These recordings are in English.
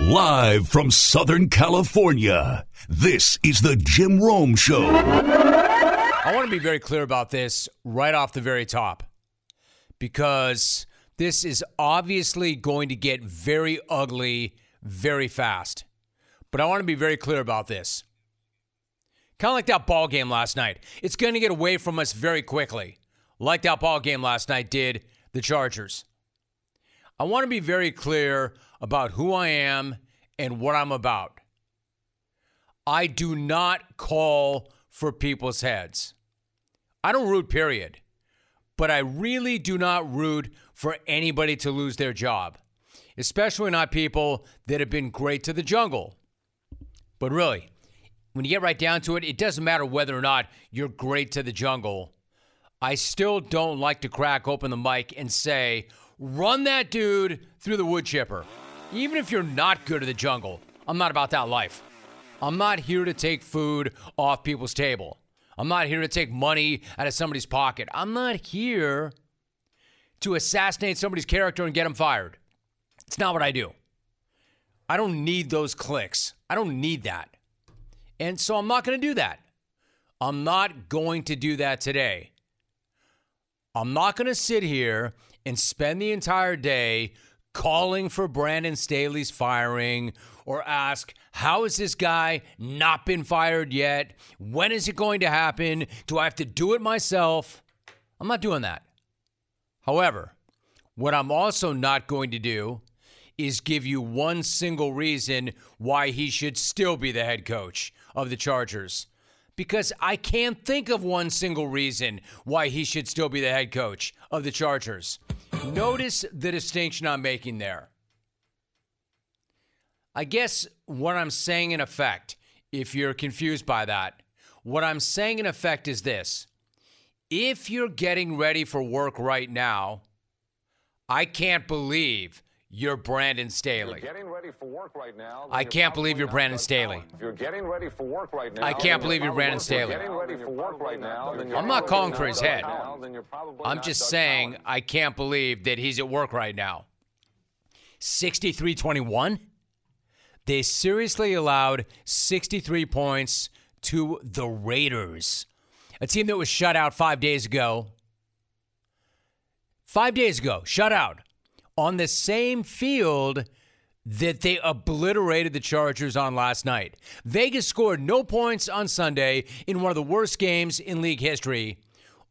Live from Southern California, this is the Jim Rome Show. I want to be very clear about this right off the very top because this is obviously going to get very ugly very fast. But I want to be very clear about this. Kind of like that ball game last night. It's going to get away from us very quickly, like that ball game last night did the Chargers. I want to be very clear about who I am and what I'm about. I do not call for people's heads. I don't root, period. But I really do not root for anybody to lose their job, especially not people that have been great to the jungle. But really, when you get right down to it, it doesn't matter whether or not you're great to the jungle. I still don't like to crack open the mic and say, run that dude through the wood chipper. Even if you're not good at the jungle, I'm not about that life. I'm not here to take food off people's table. I'm not here to take money out of somebody's pocket. I'm not here to assassinate somebody's character and get them fired. It's not what I do. I don't need those clicks. I don't need that. And so I'm not going to do that. I'm not going to do that today. I'm not going to sit here and spend the entire day calling for Brandon Staley's firing or ask, how has this guy not been fired yet? When is it going to happen? Do I have to do it myself? I'm not doing that. However, what I'm also not going to do is give you one single reason why he should still be the head coach of the Chargers. Because I can't think of one single reason why he should still be the head coach of the Chargers. Notice the distinction I'm making there. I guess what I'm saying in effect, if you're confused by that, what I'm saying in effect is this. If you're getting ready for work right now, I can't believe you're Brandon Staley. You're getting ready for work right now. I can't believe you're Brandon Staley. If you're getting ready for work right now. I can't believe you're Brandon Staley. you're getting ready for work right now. I'm not calling for his head. Collins, then you're probably I'm just saying I can't believe that he's at work right now. 63 21? They seriously allowed 63 points to the Raiders, a team that was shut out five days ago. Five days ago, shut out on the same field that they obliterated the Chargers on last night. Vegas scored no points on Sunday in one of the worst games in league history,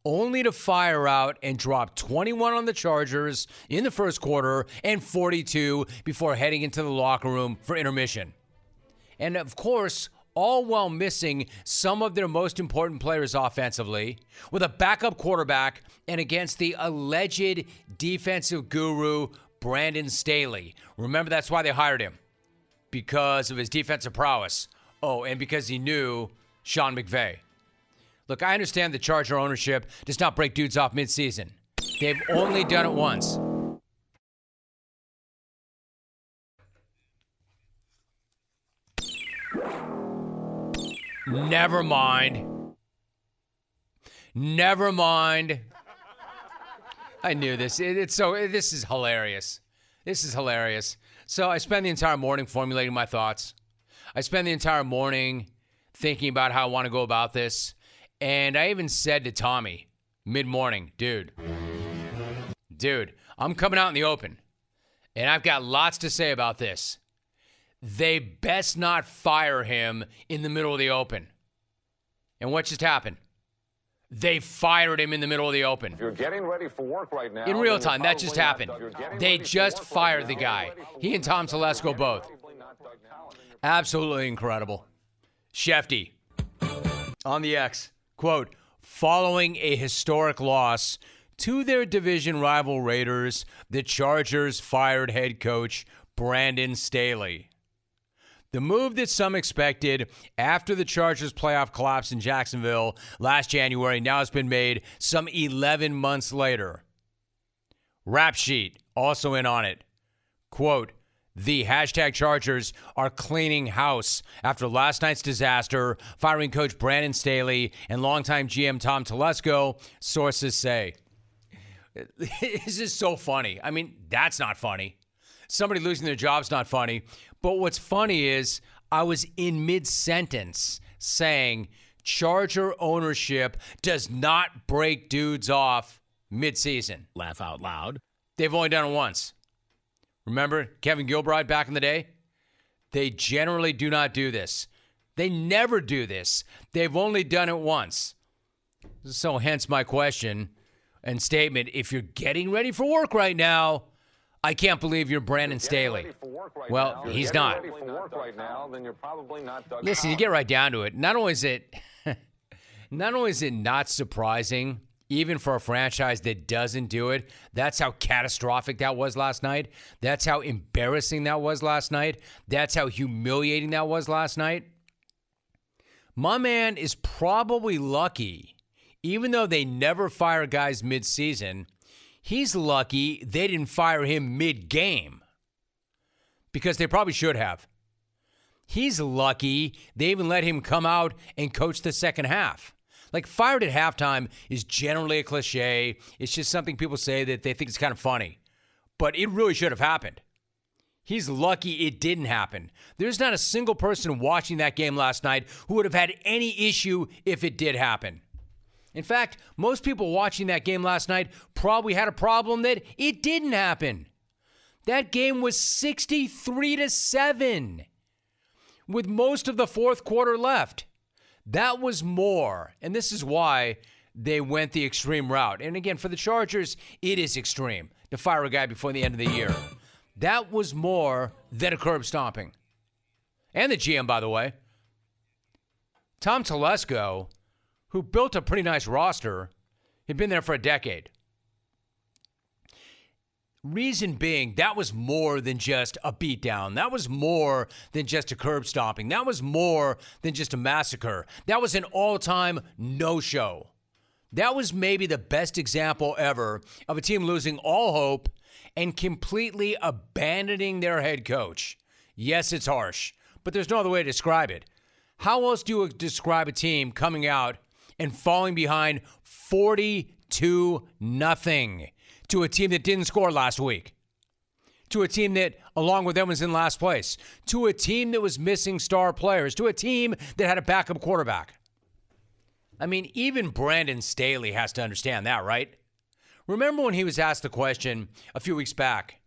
only to fire out and drop 21 on the Chargers in the first quarter and 42 before heading into the locker room for intermission. And of course, all while missing some of their most important players offensively, with a backup quarterback and against the alleged defensive guru, Brandon Staley. Remember, that's why they hired him because of his defensive prowess. Oh, and because he knew Sean McVay. Look, I understand the Charger ownership does not break dudes off midseason. They've only done it once. Never mind. Never mind. I knew this. It- it's so. This is hilarious. This is hilarious. So I spend the entire morning formulating my thoughts. I spend the entire morning thinking about how I want to go about this, and I even said to Tommy mid morning, dude, dude, I'm coming out in the open, and I've got lots to say about this. They best not fire him in the middle of the open. And what just happened? They fired him in the middle of the open. If you're getting ready for work right now. In real time, that just happened. Doug- you're getting They just work right fired the guy. You're ready for He and Tom. Telesco both. probably not Doug Collins. Absolutely incredible. Shefty on the X, quote, following a historic loss to their division rival Raiders, the Chargers fired head coach Brandon Staley. The move that some expected after the Chargers' playoff collapse in Jacksonville last January now has been made some 11 months later. Rap Sheet also in on it. Quote, the hashtag Chargers are cleaning house after last night's disaster, firing coach Brandon Staley and longtime GM Tom Telesco, sources say. This is so funny. I mean, that's not funny. Somebody losing their job's not funny. But what's funny is I was in mid sentence saying Charger ownership does not break dudes off mid season. Laugh out loud. They've only done it once. Remember Kevin Gilbride back in the day? They generally do not do this. They never do this. They've only done it once. So, hence my question and statement. If you're getting ready for work right now, I can't believe you're Brandon Staley. Ready for work right Well, now. he's not. Ready for work right now, then you're probably not Listen, you get right down to it. Not only is it not only is it not surprising, even for a franchise that doesn't do it, that's how catastrophic that was last night. That's how embarrassing that was last night. That's how humiliating that was last night. My man is probably lucky, even though they never fire guys mid-season, he's lucky they didn't fire him mid-game. Because they probably should have. He's lucky they even let him come out and coach the second half. Like fired at halftime is generally a cliche. It's just something people say that they think is kind of funny. But it really should have happened. He's lucky it didn't happen. There's not a single person watching that game last night who would have had any issue if it did happen. In fact, most people watching that game last night probably had a problem that it didn't happen. That game was 63 to 7 with most of the fourth quarter left. That was more. And this is why they went the extreme route. And again, for the Chargers, it is extreme to fire a guy before the end of the year. That was more than a curb stomping. And the GM, by the way. Tom Telesco, who built a pretty nice roster, He'd been there for a decade. Reason being, that was more than just a beatdown. That was more than just a curb stomping. That was more than just a massacre. That was an all time no show. That was maybe the best example ever of a team losing all hope and completely abandoning their head coach. Yes, it's harsh, but there's no other way to describe it. How else do you describe a team coming out and falling behind 42 nothing to a team that didn't score last week? To a team that, along with them, was in last place. To a team that was missing star players. To a team that had a backup quarterback. I mean, even Brandon Staley has to understand that, right? Remember when he was asked the question a few weeks back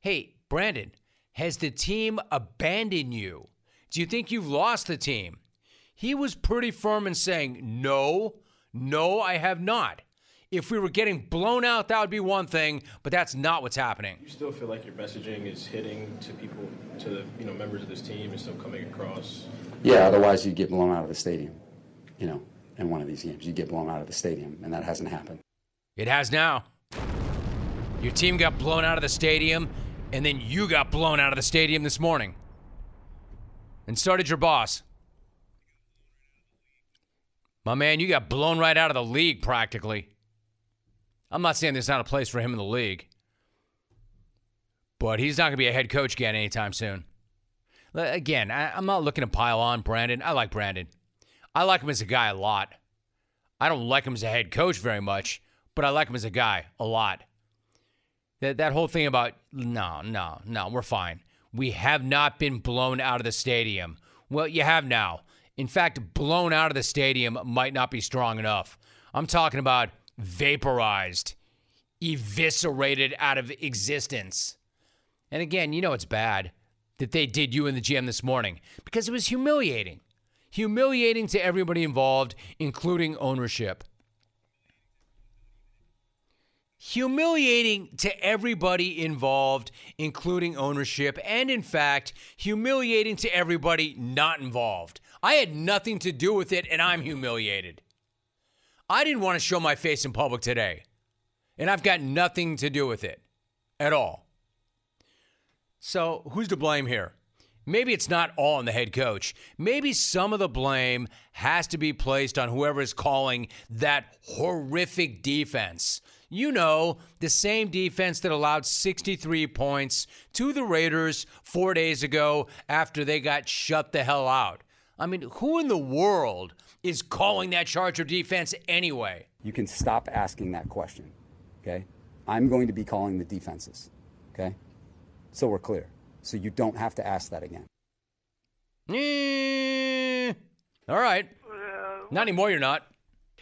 Hey, Brandon, has the team abandoned you? Do you think you've lost the team? He was pretty firm in saying, No, no, I have not. If we were getting blown out, that would be one thing, but that's not what's happening. You still feel like your messaging is hitting to people, to the you know members of this team, is still coming across. Yeah, otherwise you'd get blown out of the stadium, you know, in one of these games. You'd get blown out of the stadium, and that hasn't happened. It has now. Your team got blown out of the stadium, and then you got blown out of the stadium this morning. And so did your boss. My man, you got blown right out of the league practically. I'm not saying there's not a place for him in the league, but he's not going to be a head coach again anytime soon. Again, I, I'm not looking to pile on Brandon. I like Brandon. I like him as a guy a lot. I don't like him as a head coach very much, but I like him as a guy a lot. That that whole thing about no, no, no, we're fine. We have not been blown out of the stadium. Well, you have now. In fact, blown out of the stadium might not be strong enough. I'm talking about vaporized, eviscerated out of existence. And again, you know it's bad that they did you in the GM this morning because it was humiliating. Humiliating to everybody involved, including ownership. Humiliating to everybody involved, including ownership, and in fact, humiliating to everybody not involved. I had nothing to do with it, and I'm humiliated. I didn't want to show my face in public today, and I've got nothing to do with it at all. So, who's to blame here? Maybe it's not all on the head coach. Maybe some of the blame has to be placed on whoever is calling that horrific defense. You know, the same defense that allowed 63 points to the Raiders four days ago after they got shut the hell out. I mean, who in the world is calling that Charger defense anyway? You can stop asking that question, okay? I'm going to be calling the defenses, okay? So we're clear. So you don't have to ask that again. Eh, all right. Not anymore, you're not.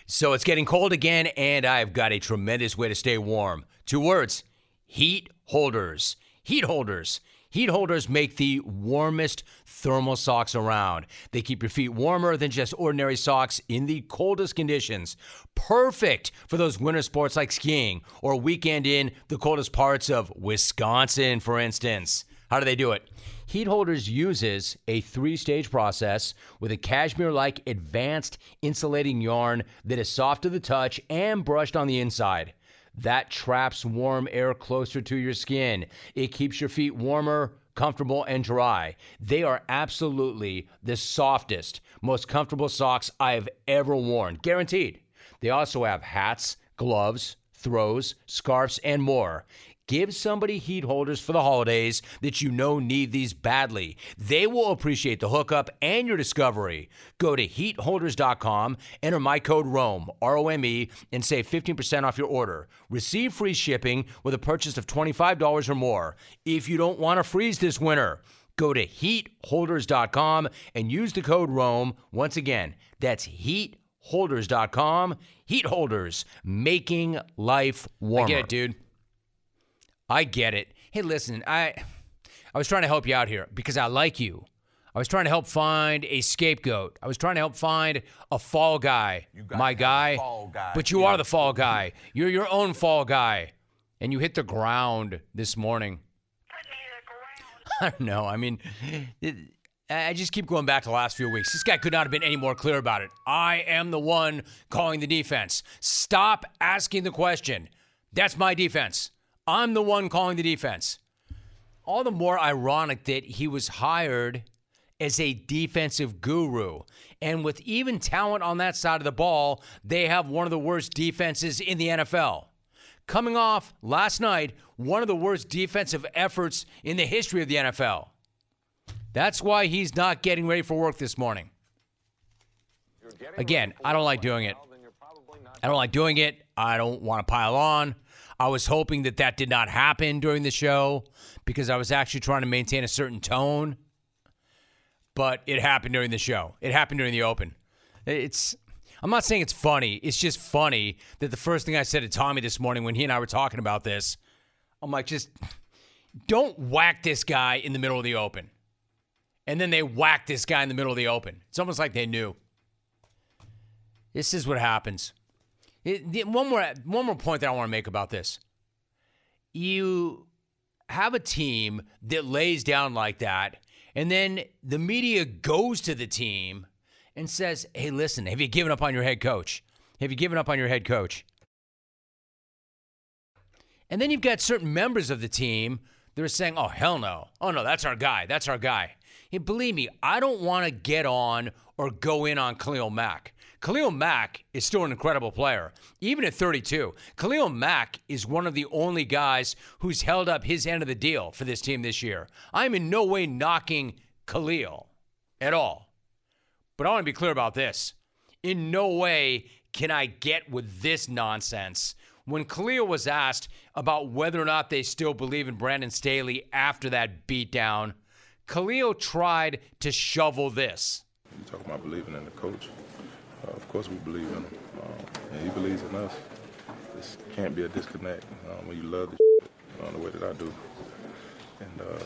So it's getting cold again, and I've got a tremendous way to stay warm. Two words heat holders. Heat holders. Heat holders make the warmest thermal socks around. They keep your feet warmer than just ordinary socks in the coldest conditions. Perfect for those winter sports like skiing or weekend in the coldest parts of Wisconsin, for instance. How do they do it? Heat Holders uses a three stage process with a cashmere like advanced insulating yarn that is soft to the touch and brushed on the inside. That traps warm air closer to your skin. It keeps your feet warmer, comfortable, and dry. They are absolutely the softest, most comfortable socks I've ever worn, guaranteed. They also have hats, gloves, throws, scarves, and more. Give somebody heat holders for the holidays that you know need these badly. They will appreciate the hookup and your discovery. Go to heatholders.com, enter my code ROME, R O M E, and save 15% off your order. Receive free shipping with a purchase of $25 or more. If you don't want to freeze this winter, go to heatholders.com and use the code ROME. Once again, that's heatholders.com. Heat holders, making life warmer. I get it, dude. I get it. Hey, listen, I I was trying to help you out here because I like you. I was trying to help find a scapegoat. I was trying to help find a fall guy, my guy. Fall guy. But you yeah. are the fall guy. You're your own fall guy, and you hit the ground this morning. I don't know. I mean, it, I just keep going back to the last few weeks. This guy could not have been any more clear about it. I am the one calling the defense. Stop asking the question. That's my defense. I'm the one calling the defense. All the more ironic that he was hired as a defensive guru. And with even talent on that side of the ball, they have one of the worst defenses in the NFL. Coming off last night, one of the worst defensive efforts in the history of the NFL. That's why he's not getting ready for work this morning. Again, I don't like doing it. I don't like doing it. I don't want to pile on. I was hoping that that did not happen during the show because I was actually trying to maintain a certain tone. But it happened during the show. It happened during the open. It's I'm not saying it's funny. It's just funny that the first thing I said to Tommy this morning when he and I were talking about this, I'm like, just don't whack this guy in the middle of the open. And then they whack this guy in the middle of the open. It's almost like they knew. This is what happens. It, one more one more point that I want to make about this. You have a team that lays down like that, and then the media goes to the team and says, "Hey, listen, have you given up on your head coach? Have you given up on your head coach?" And then you've got certain members of the team that are saying, "Oh, hell no. Oh no, that's our guy. That's our guy." Hey, believe me, I don't want to get on or go in on Khalil Mack. Khalil Mack is still an incredible player, even at 32. Khalil Mack is one of the only guys who's held up his end of the deal for this team this year. I'm in no way knocking Khalil at all. But I want to be clear about this. In no way can I get with this nonsense. When Khalil was asked about whether or not they still believe in Brandon Staley after that beatdown, Khalil tried to shovel this. You talk about believing in the coach. Course, we believe in him, uh, and he believes in us. This can't be a disconnect um, when you love the shit, uh, the way that I do. And uh,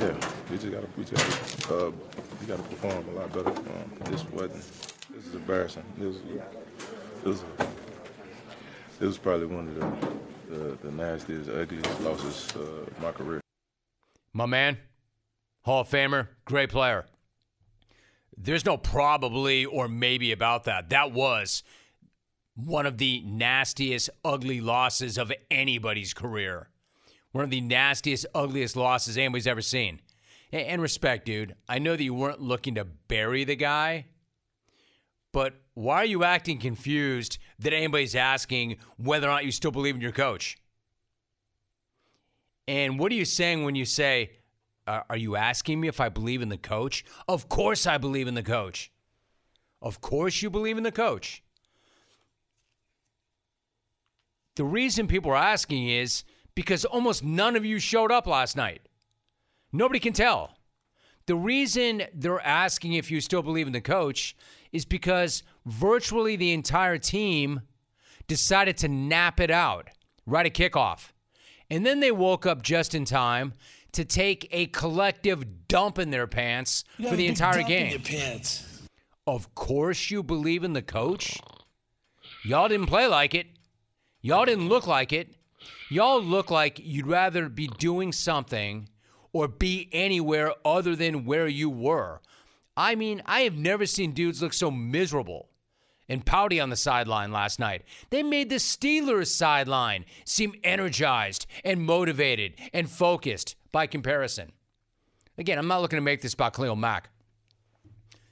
yeah, we just gotta, we just gotta, uh, we gotta perform a lot better. Um, this wasn't. This is embarrassing. This, this was, this was probably one of the, the, the nastiest, ugliest losses uh, of my career. My man, Hall of Famer, great player. There's no probably or maybe about that. That was one of the nastiest, ugly losses of anybody's career. One of the nastiest, ugliest losses anybody's ever seen. And respect, dude. I know that you weren't looking to bury the guy, but why are you acting confused that anybody's asking whether or not you still believe in your coach? And what are you saying when you say, are you asking me if I believe in the coach? Of course I believe in the coach. Of course you believe in the coach. The reason people are asking is because almost none of you showed up last night. Nobody can tell. The reason they're asking if you still believe in the coach is because virtually the entire team decided to nap it out right at kickoff. And then they woke up just in time to take a collective dump in their pants for the entire game. Of course, you believe in the coach. Y'all didn't play like it. Y'all didn't look like it. Y'all look like you'd rather be doing something or be anywhere other than where you were. I mean, I have never seen dudes look so miserable and pouty on the sideline last night. They made the Steelers sideline seem energized and motivated and focused by comparison. Again, I'm not looking to make this about Khalil Mack.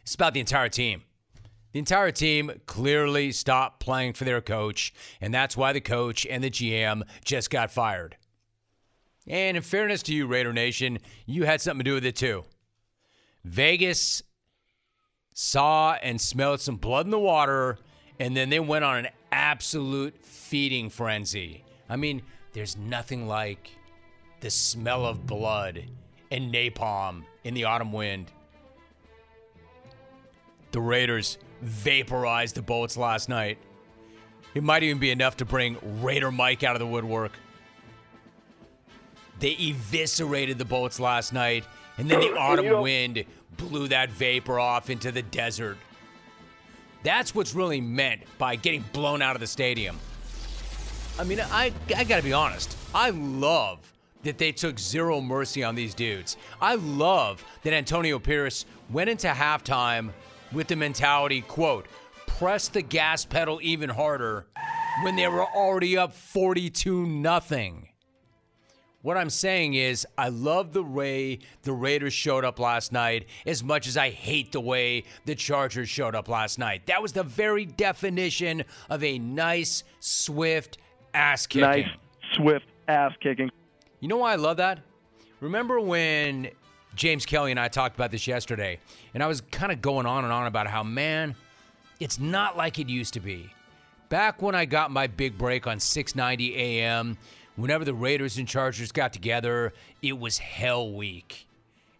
It's about the entire team. The entire team clearly stopped playing for their coach, and that's why the coach and the GM just got fired. And in fairness to you, Raider Nation, you had something to do with it too. Vegas saw and smelled some blood in the water, and then they went on an absolute feeding frenzy. I mean, there's nothing like the smell of blood and napalm in the autumn wind. The Raiders vaporized the Bolts last night. It might even be enough to bring Raider Mike out of the woodwork. They eviscerated the Bolts last night, and then the autumn wind blew that vapor off into the desert. That's what's really meant by getting blown out of the stadium. I mean, I, I gotta be honest. I love that they took zero mercy on these dudes. I love that Antonio Pierce went into halftime with the mentality, quote, press the gas pedal even harder when they were already up 42 nothing. What I'm saying is, I love the way the Raiders showed up last night as much as I hate the way the Chargers showed up last night. That was the very definition of a nice, swift ass kicking. Nice, swift ass kicking. You know why I love that? Remember when James Kelly and I talked about this yesterday, and I was kind of going on and on about how, man, it's not like it used to be. Back when I got my big break on 690 AM, whenever the Raiders and Chargers got together, it was hell week.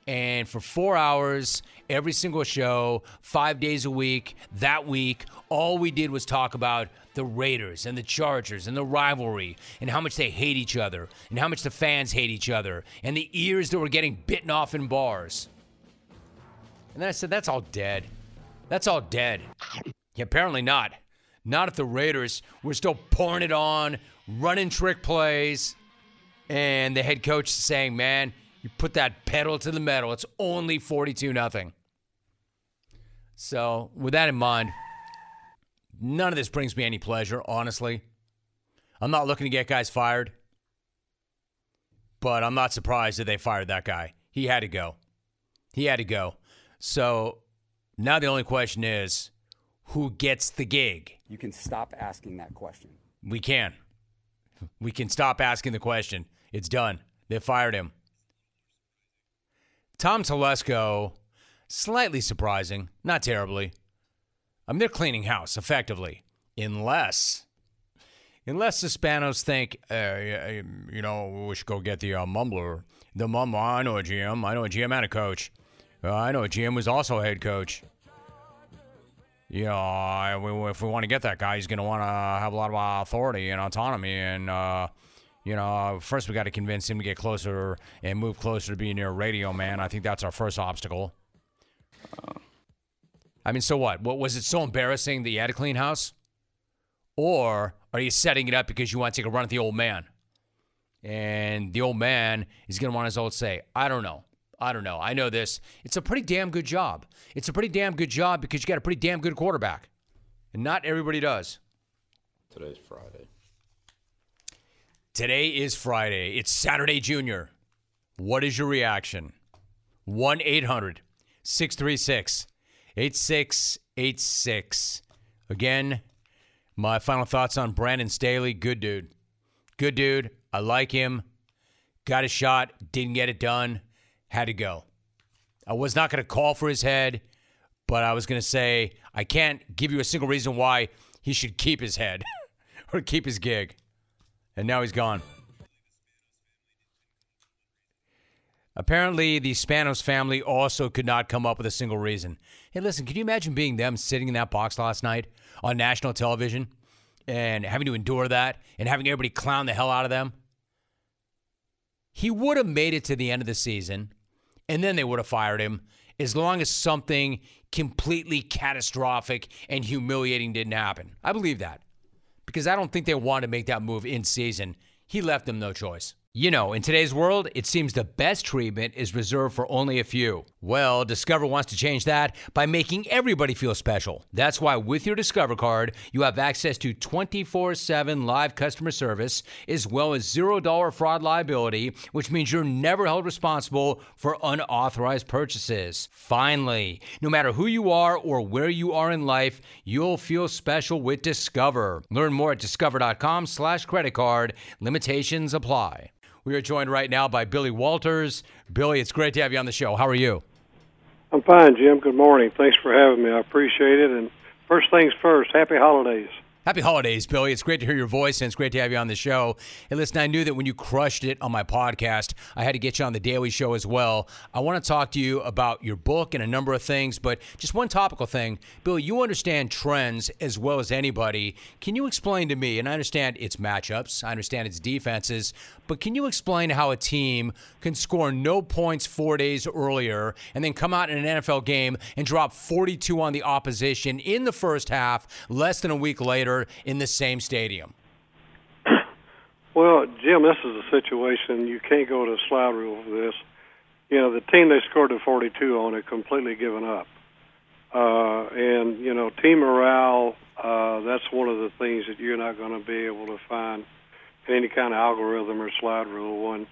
And for four hours, every single show, five days a week, that week, all we did was talk about the Raiders and the Chargers and the rivalry and how much they hate each other and how much the fans hate each other and the ears that were getting bitten off in bars. And then I said, that's all dead. That's all dead. Yeah, apparently not. Not if the Raiders were still pouring it on, running trick plays, and the head coach saying, "Man, you put that pedal to the metal. It's only 42 nothing." So, with that in mind, none of this brings me any pleasure, honestly. I'm not looking to get guys fired, but I'm not surprised that they fired that guy. He had to go. He had to go. So, now the only question is who gets the gig? You can stop asking that question. We can. We can stop asking the question. It's done. They fired him. Tom Telesco, slightly surprising, not terribly. I mean, they're cleaning house effectively, unless, unless the Spanos think, uh, you know, we should go get the uh, mumbler. The mumbler, I know a GM. I know a GM and a coach. Uh, I know a GM was also a head coach. You know, if we want to get that guy, he's going to want to have a lot of authority and autonomy. And, uh, you know, first we got to convince him to get closer and move closer to being near radio man. I think that's our first obstacle. I mean, so what? What was it so embarrassing that you had to clean house? Or are you setting it up because you want to take a run at the old man? And the old man is going to want his old say, I don't know. I don't know. I know this. It's a pretty damn good job. It's a pretty damn good job because you got a pretty damn good quarterback. And not everybody does. Today's Friday. Today is Friday. It's Saturday Junior. What is your reaction? 1 800 636 8686. Again, my final thoughts on Brandon Staley. Good dude. Good dude. I like him. Got a shot, didn't get it done had to go. I was not going to call for his head, but I was going to say I can't give you a single reason why he should keep his head or keep his gig. And now he's gone. Apparently, the Spanos family also could not come up with a single reason. Hey, listen, can you imagine being them sitting in that box last night on national television and having to endure that and having everybody clown the hell out of them? He would have made it to the end of the season and then they would have fired him as long as something completely catastrophic and humiliating didn't happen. I believe that because I don't think they wanted to make that move in season. He left them no choice. You know, in today's world, it seems the best treatment is reserved for only a few. Well, Discover wants to change that by making everybody feel special. That's why with your Discover card, you have access to 24 7 live customer service, as well as $0 fraud liability, which means you're never held responsible for unauthorized purchases. Finally, no matter who you are or where you are in life, you'll feel special with Discover. Learn more at discover.com slash credit card. Limitations apply. We are joined right now by Billy Walters. Billy, it's great to have you on the show. How are you? I'm fine, Jim. Good morning. Thanks for having me. I appreciate it. And first things first, happy holidays. Happy holidays, Billy. It's great to hear your voice and it's great to have you on the show. Hey, listen, I knew that when you crushed it on my podcast, I had to get you on the Daily Show as well. I want to talk to you about your book and a number of things, but just one topical thing. Billy, you understand trends as well as anybody. Can you explain to me, and I understand it's matchups, I understand it's defenses, but can you explain how a team can score no points four days earlier and then come out in an NFL game and drop 42 on the opposition in the first half less than a week later in the same stadium? Well, Jim, this is a situation you can't go to a slide rule for this. You know, the team they scored the 42 on had completely given up. Uh, and, you know, team morale, uh, that's one of the things that you're not going to be able to find – any kind of algorithm or slide rule. When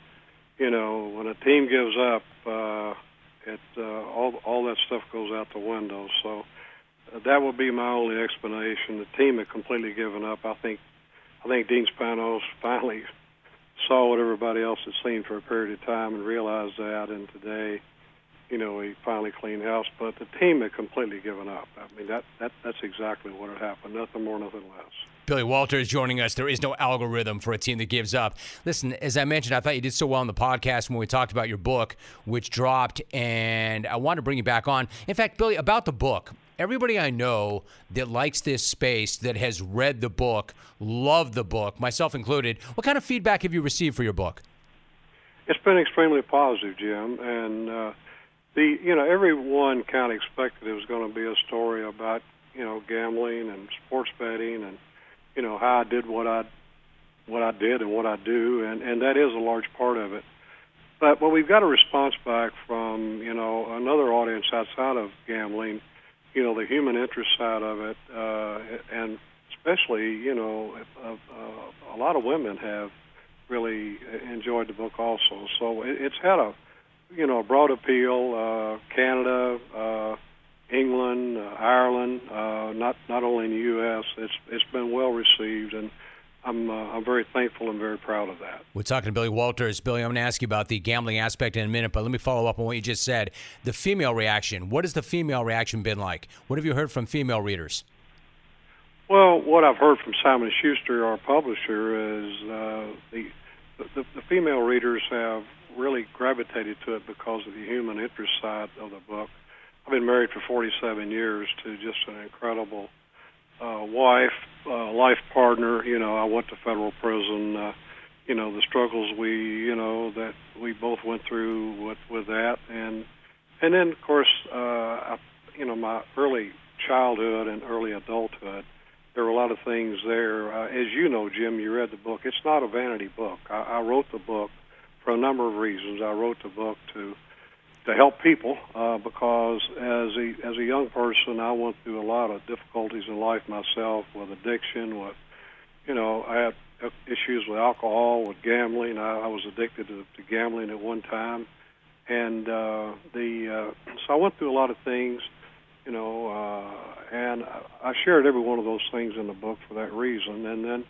you know when a team gives up, uh, it uh, all all that stuff goes out the window. So that would be my only explanation. The team had completely given up. I think I think Dean Spanos finally saw what everybody else had seen for a period of time and realized that. And today, you know, he finally cleaned house. But the team had completely given up. I mean, that that that's exactly what had happened. Nothing more, nothing less. Billy Walters joining us. There is no algorithm for a team that gives up. Listen, as I mentioned, I thought you did so well on the podcast when we talked about your book, which dropped, and I want to bring you back on. In fact, Billy, about the book, everybody I know that likes this space, that has read the book, loved the book, myself included. What kind of feedback have you received for your book? It's been extremely positive, Jim, and uh, the you know everyone kind of expected it was going to be a story about you know gambling and sports betting and you know how I did what I what I did and what I do, and and that is a large part of it. But when we've got a response back from you know another audience outside of gambling, you know the human interest side of it, uh, and especially you know a, a, a lot of women have really enjoyed the book also. So it, it's had a you know broad appeal. Uh, Canada. Uh, England, uh, Ireland, uh, not not only in the U.S. It's it's been well received, and I'm uh, I'm very thankful and very proud of that. We're talking to Billy Walters. Billy, I'm going to ask you about the gambling aspect in a minute, but let me follow up on what you just said. The female reaction. What has the female reaction been like? What have you heard from female readers? Well, what I've heard from Simon Schuster, our publisher, is uh, the, the the female readers have really gravitated to it because of the human interest side of the book. I've been married for 47 years to just an incredible uh, wife, uh, life partner. You know, I went to federal prison. Uh, you know, the struggles we, you know, that we both went through with with that, and and then of course, uh, I, you know, my early childhood and early adulthood. There were a lot of things there. Uh, as you know, Jim, you read the book. It's not a vanity book. I, I wrote the book for a number of reasons. I wrote the book to to help people uh, because as a as a young person, I went through a lot of difficulties in life myself with addiction. With you know, I had issues with alcohol, with gambling. I, I was addicted to, to gambling at one time, and uh, the uh, so I went through a lot of things. You know, uh, and I shared every one of those things in the book for that reason. And then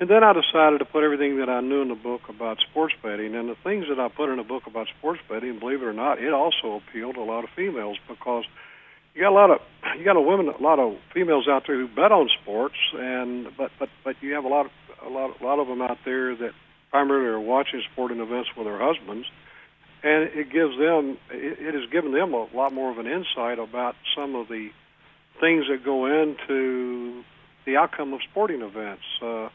and then I decided to put everything that I knew in the book about sports betting. And the things that I put in the book about sports betting, believe it or not, it also appealed to a lot of females because you got a lot of you got a women, a lot of females out there who bet on sports, and but but but you have a lot of a lot a lot of them out there that primarily are watching sporting events with their husbands, and it gives them it, it has given them a lot more of an insight about some of the things that go into the outcome of sporting events, uh,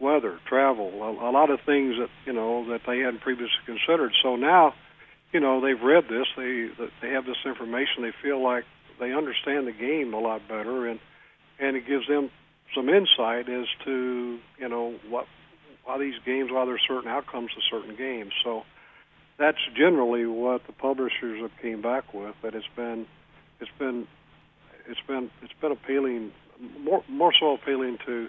weather, travel, a, a lot of things that you know that they hadn't previously considered. So now, you know, they've read this, they they have this information, they feel like they understand the game a lot better, and and it gives them some insight as to you know what why these games, why there's certain outcomes to certain games. So that's generally what the publishers have came back with. That it's been it's been it's been it's been appealing more more so appealing to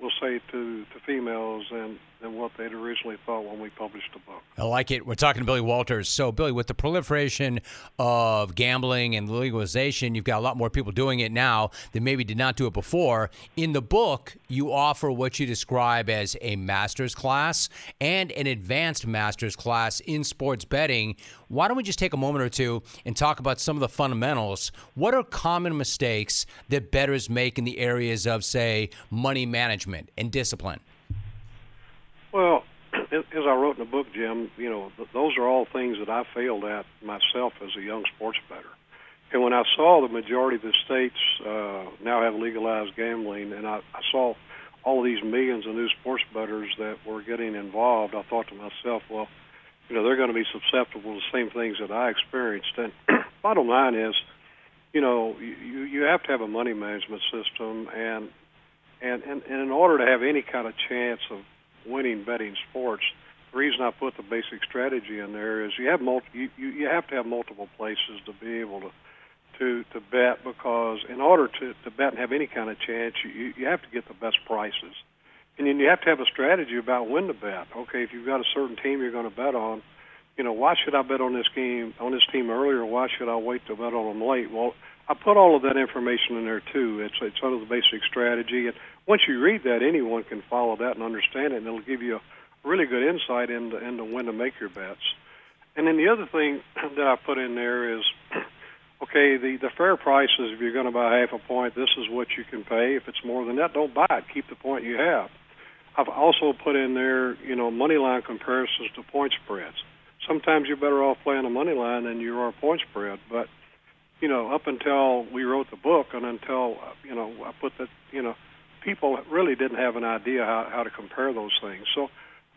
we'll say to to females and than what they'd originally thought when we published the book. I like it. We're talking to Billy Walters. So, Billy, with the proliferation of gambling and legalization, you've got a lot more people doing it now that maybe did not do it before. In the book, you offer what you describe as a master's class and an advanced master's class in sports betting. Why don't we just take a moment or two and talk about some of the fundamentals? What are common mistakes that bettors make in the areas of, say, money management and discipline? Well, as I wrote in the book, Jim, you know, those are all things that I failed at myself as a young sports bettor. And when I saw the majority of the states uh, now have legalized gambling, and I, I saw all of these millions of new sports bettors that were getting involved, I thought to myself, well, you know, they're going to be susceptible to the same things that I experienced. And bottom line is, you know, you you have to have a money management system, and and and, and in order to have any kind of chance of winning betting sports. The reason I put the basic strategy in there is you have multi, you, you, you have to have multiple places to be able to to to bet because in order to to bet and have any kind of chance, you you have to get the best prices, and then you have to have a strategy about when to bet. Okay, if you've got a certain team you're going to bet on, you know why should I bet on this game on this team earlier? Why should I wait to bet on them late? Well, I put all of that information in there too. It's it's of the basic strategy, and once you read that, anyone can follow that and understand it, and it'll give you a really good insight into into when to make your bets. And then the other thing that I put in there is, okay, the the fair price is if you're going to buy half a point, this is what you can pay. If it's more than that, don't buy it. Keep the point you have. I've also put in there, you know, money line comparisons to point spreads. Sometimes you're better off playing a money line than you are a point spread, but you know, up until we wrote the book and until you know I put the you know people really didn't have an idea how, how to compare those things. So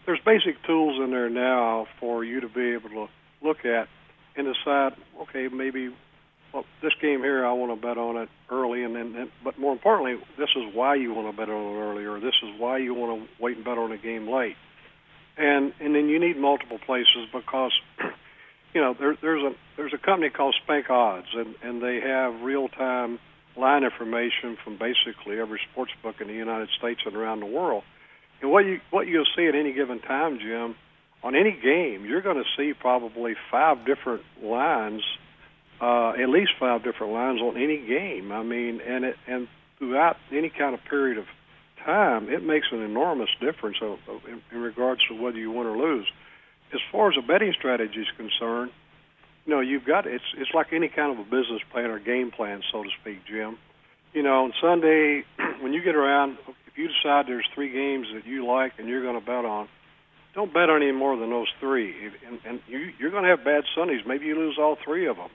there's basic tools in there now for you to be able to look at and decide, okay, maybe well, this game here I want to bet on it early, and then, and, but more importantly, this is why you want to bet on it early, or this is why you want to wait and bet on a game late, and and then you need multiple places because, you know, there, there's a there's a company called SpankOdds, and and they have real time line information from basically every sports book in the United States and around the world. And what you what you'll see at any given time, Jim, on any game, you're going to see probably five different lines, uh, at least five different lines on any game. I mean, and it and throughout any kind of period of time, it makes an enormous difference in, in regards to whether you win or lose. As far as a betting strategy is concerned, you know, you've got it's it's like any kind of a business plan or game plan, so to speak, Jim. You know, on Sunday when you get around, if you decide there's three games that you like and you're going to bet on, don't bet on any more than those three. And, and you, you're going to have bad Sundays. Maybe you lose all three of them.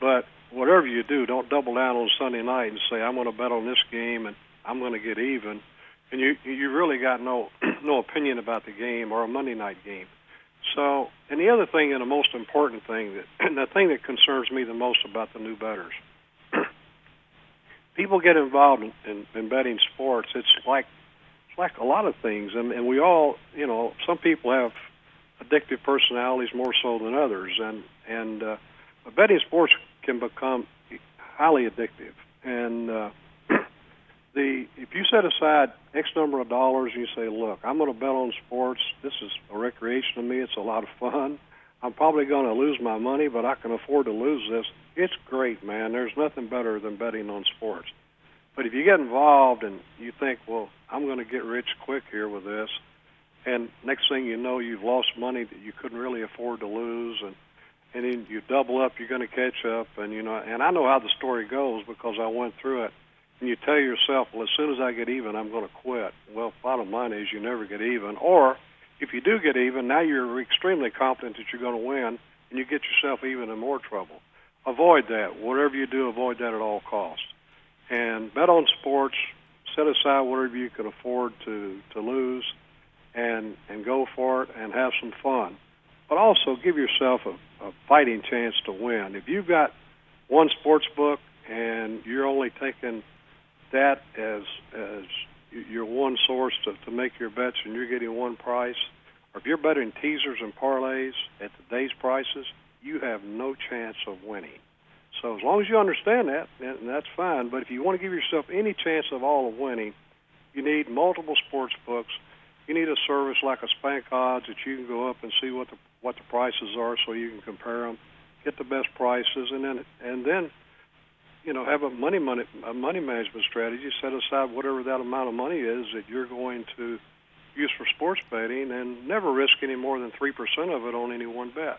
But whatever you do, don't double down on Sunday night and say I'm going to bet on this game and I'm going to get even. And you you really got no no opinion about the game or a Monday night game. So, and the other thing, and the most important thing that, and the thing that concerns me the most about the new bettors, people get involved in, in, in betting sports. It's like it's like a lot of things, and, and we all, you know, some people have addictive personalities more so than others, and and uh, betting sports can become highly addictive, and uh, the if you set aside X number of dollars and you say, look, I'm going to bet on sports. This is a recreation to me. It's a lot of fun. I'm probably going to lose my money, but I can afford to lose this. It's great, man. There's nothing better than betting on sports. But if you get involved and you think, well, I'm going to get rich quick here with this, and next thing you know, you've lost money that you couldn't really afford to lose, and and then you double up, you're going to catch up, and you know, and I know how the story goes because I went through it and you tell yourself, well, as soon as I get even, I'm going to quit. Well, bottom line is you never get even, or If you do get even, now you're extremely confident that you're going to win, and you get yourself even in more trouble. Avoid that. Whatever you do, avoid that at all costs. And bet on sports. Set aside whatever you can afford to to lose, and and go for it and have some fun. But also give yourself a, a fighting chance to win. If you've got one sports book and you're only taking that as as your one source to, to make your bets and you're getting one price, or if you're betting teasers and parlays at today's prices, you have no chance of winning. So as long as you understand that, then that's fine. But if you want to give yourself any chance of all of winning, you need multiple sports books. You need a service like a SpankOdds that you can go up and see what the what the prices are, so you can compare them, get the best prices, and then and then you know have a money money a money management strategy. Set aside whatever that amount of money is that you're going to use for sports betting, and never risk any more than three percent of it on any one bet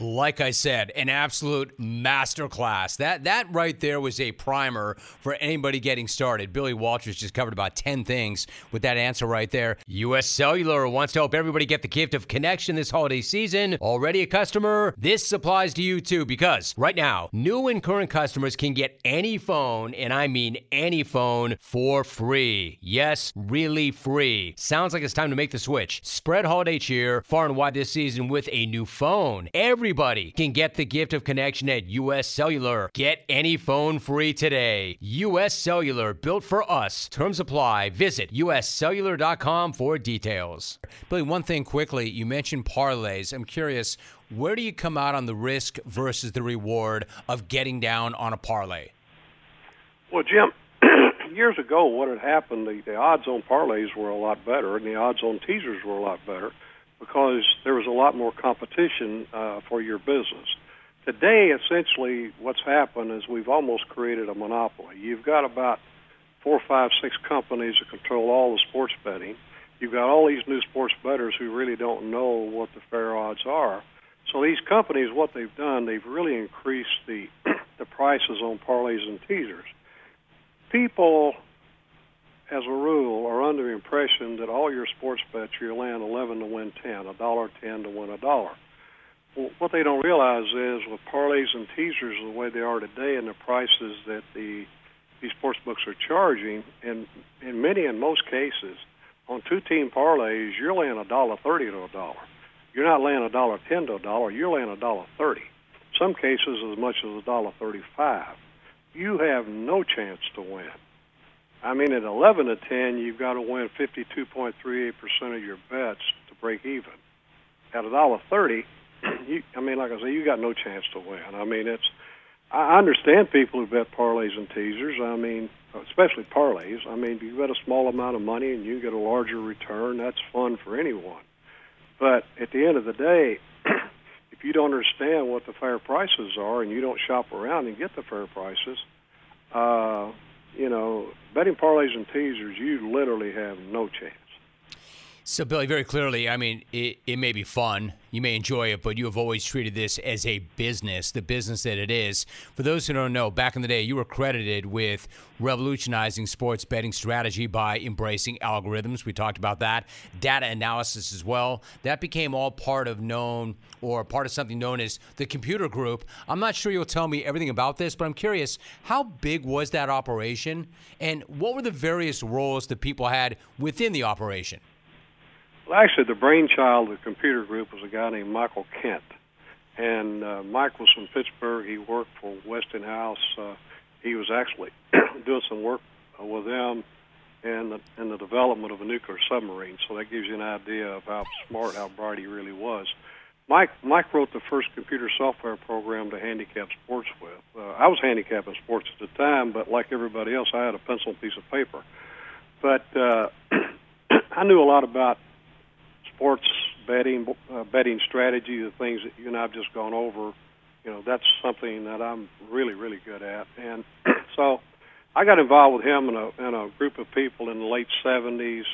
like I said, an absolute masterclass. That that right there was a primer for anybody getting started. Billy Walters just covered about 10 things with that answer right there. US Cellular wants to help everybody get the gift of connection this holiday season. Already a customer? This applies to you too because right now, new and current customers can get any phone, and I mean any phone, for free. Yes, really free. Sounds like it's time to make the switch. Spread holiday cheer far and wide this season with a new phone. Every Everybody can get the gift of connection at US Cellular. Get any phone free today. US Cellular, built for us. Terms apply. Visit uscellular.com for details. Billy, one thing quickly. You mentioned parlays. I'm curious, where do you come out on the risk versus the reward of getting down on a parlay? Well, Jim, years ago, what had happened, the, the odds on parlays were a lot better, and the odds on teasers were a lot better because there was a lot more competition uh, for your business. Today, essentially, what's happened is we've almost created a monopoly. You've got about four, five, six companies that control all the sports betting. You've got all these new sports bettors who really don't know what the fair odds are. So these companies, what they've done, they've really increased the the prices on parlays and teasers. People as a rule, are under the impression that all your sports bets you land 11 to win 10, a dollar 10 to win a dollar. Well, what they don't realize is with parlays and teasers the way they are today and the prices that the these sports books are charging, and in many and most cases, on two team parlays, you're laying a dollar thirty to a dollar. You're not laying a dollar ten to a dollar. You're laying a dollar thirty. Some cases as much as a dollar thirty-five. You have no chance to win. I mean, at 11 to 10, you've got to win 52.38% of your bets to break even. At a dollar thirty, you, I mean, like I say, you got no chance to win. I mean, it's. I understand people who bet parlays and teasers. I mean, especially parlays. I mean, you bet a small amount of money and you get a larger return, that's fun for anyone. But at the end of the day, if you don't understand what the fair prices are and you don't shop around and get the fair prices, uh, you know, betting parlays and teasers, you literally have no chance. So, Billy, very clearly, I mean, it, it may be fun. You may enjoy it, but you have always treated this as a business, the business that it is. For those who don't know, back in the day, you were credited with revolutionizing sports betting strategy by embracing algorithms. We talked about that. Data analysis as well. That became all part of known or part of something known as the computer group. I'm not sure you'll tell me everything about this, but I'm curious how big was that operation and what were the various roles that people had within the operation? Well, actually, the brainchild of the computer group was a guy named Michael Kent. And uh, Mike was from Pittsburgh. He worked for Westinghouse. Uh, he was actually doing some work with them in the, in the development of a nuclear submarine. So that gives you an idea of how smart, how bright he really was. Mike Mike wrote the first computer software program to handicap sports with. Uh, I was handicapping sports at the time, but like everybody else, I had a pencil and piece of paper. But uh, I knew a lot about sports betting, uh, betting strategy, the things that you and I've just gone over, you know, that's something that I'm really, really good at. And so I got involved with him and a, and a group of people in the late 70s.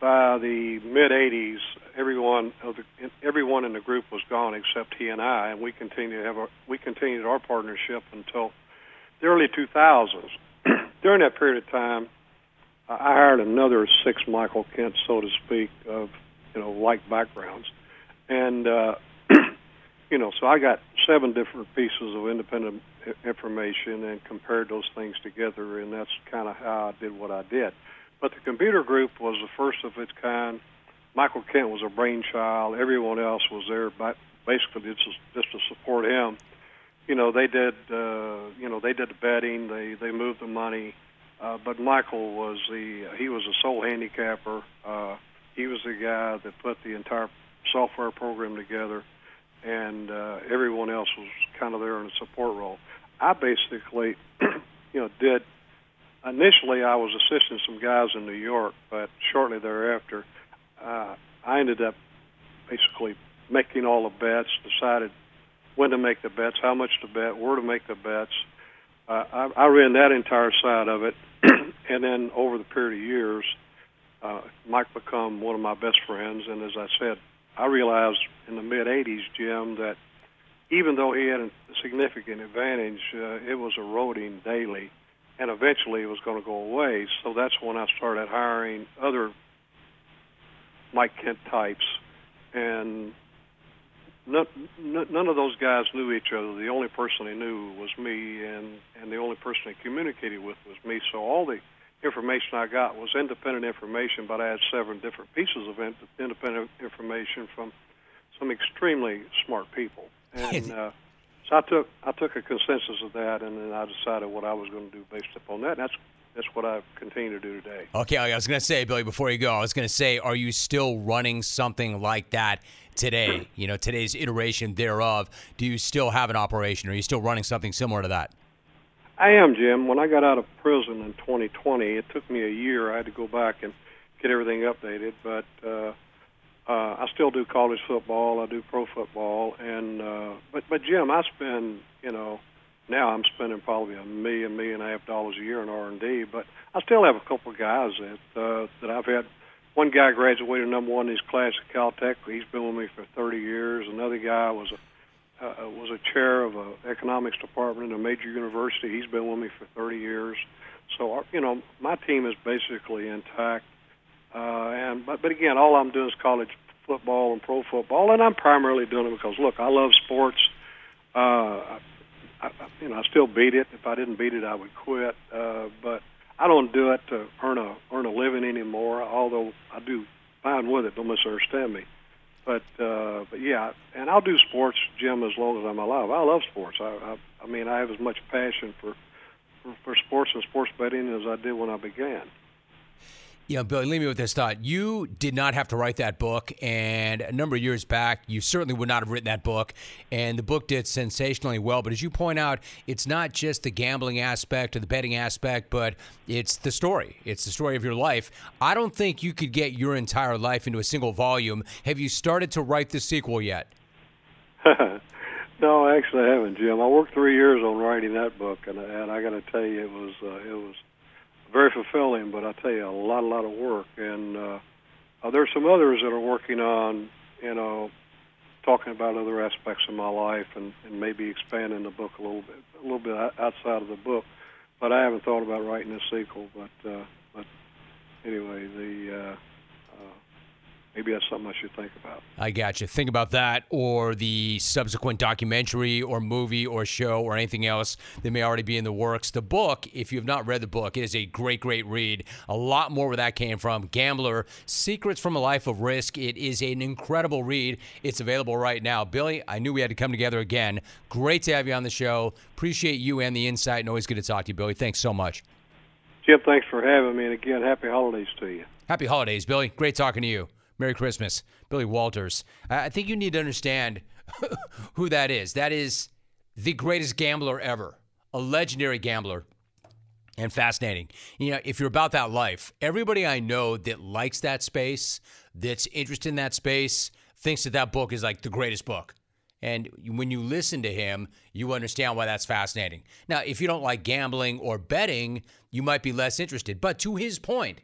By the mid 80s, everyone of the, everyone in the group was gone except he and I, and we continued to have our, we continued our partnership until the early 2000s. During that period of time, I hired another six Michael Kent, so to speak, of you know, like backgrounds, and uh, you know, so I got seven different pieces of independent information and compared those things together, and that's kind of how I did what I did. But the computer group was the first of its kind. Michael Kent was a brainchild. Everyone else was there, but basically just just to support him. You know, they did. Uh, you know, they did the betting. They they moved the money. Uh, but Michael was the he was a sole handicapper. Uh, he was the guy that put the entire software program together, and uh, everyone else was kind of there in a support role. I basically, you know, did initially I was assisting some guys in New York, but shortly thereafter, uh, I ended up basically making all the bets, decided when to make the bets, how much to bet, where to make the bets. Uh, I, I ran that entire side of it, and then over the period of years, uh, Mike become one of my best friends. And as I said, I realized in the mid '80s, Jim, that even though he had a significant advantage, uh, it was eroding daily, and eventually it was going to go away. So that's when I started hiring other Mike Kent types, and none, none of those guys knew each other. The only person they knew was me, and and the only person they communicated with was me. So all the information I got was independent information, but I had seven different pieces of independent information from some extremely smart people. And uh, so I took I took a consensus of that, and then I decided what I was going to do based upon that. And that's that's what I continue to do today. Okay, I was going to say, Billy, before you go, I was going to say, are you still running something like that today? You know, today's iteration thereof. Do you still have an operation? Are you still running something similar to that? I am, Jim. When I got out of prison in 2020, it took me a year. I had to go back and get everything updated, but uh, uh, I still do college football. I do pro football, and uh, but but Jim, I spend you know now I'm spending probably a million million and a half dollars a year in R and D, but I still have a couple guys that uh, that I've had. One guy graduated number one in his class at Caltech. He's been with me for 30 years. Another guy was a uh, was a chair of a economics department in a major university. He's been with me for 30 years. So you know my team is basically intact. Uh, and but but again, all I'm doing is college football and pro football, and I'm primarily doing it because look, I love sports. Uh, I, I, you know, I still beat it. If I didn't beat it, I would quit. Uh, but I don't do it to earn a earn a living anymore. Although I do fine with it. Don't misunderstand me. But uh, but yeah, and I'll do sports, Jim, as long as I'm alive. I love sports. I I, I mean, I have as much passion for, for for sports and sports betting as I did when I began. Know, Billy, leave me with this thought. You did not have to write that book, and a number of years back, you certainly would not have written that book, and the book did sensationally well. But as you point out, it's not just the gambling aspect or the betting aspect, but it's the story. It's the story of your life. I don't think you could get your entire life into a single volume. Have you started to write the sequel yet? no, actually, I haven't, Jim. I worked three years on writing that book, and, and I got to tell you, it was uh, it was very fulfilling, but I tell you, a lot, a lot of work. And uh, uh, there's some others that are working on, you know, talking about other aspects of my life and, and maybe expanding the book a little bit, a little bit outside of the book. But I haven't thought about writing a sequel. But uh, but anyway, the uh, maybe that's something I should think about. I got you. Think about that or the subsequent documentary or movie or show or anything else that may already be in the works. The book, if you have not read the book, it is a great, great read. A lot more where that came from. Gambler Secrets from a Life of Risk. It is an incredible read. It's available right now. Billy, I knew we had to come together again. Great to have you on the show. Appreciate you and the insight, and always good to talk to you, Billy. Thanks so much. Jim, thanks for having me. And again, happy holidays to you. Happy holidays, Billy. Great talking to you. Merry Christmas, Billy Walters. I think you need to understand who that is. That is the greatest gambler ever, a legendary gambler, and fascinating. You know, if you're about that life, everybody I know that likes that space, that's interested in that space, thinks that that book is like the greatest book. And when you listen to him, you understand why that's fascinating. Now, if you don't like gambling or betting, you might be less interested. But to his point,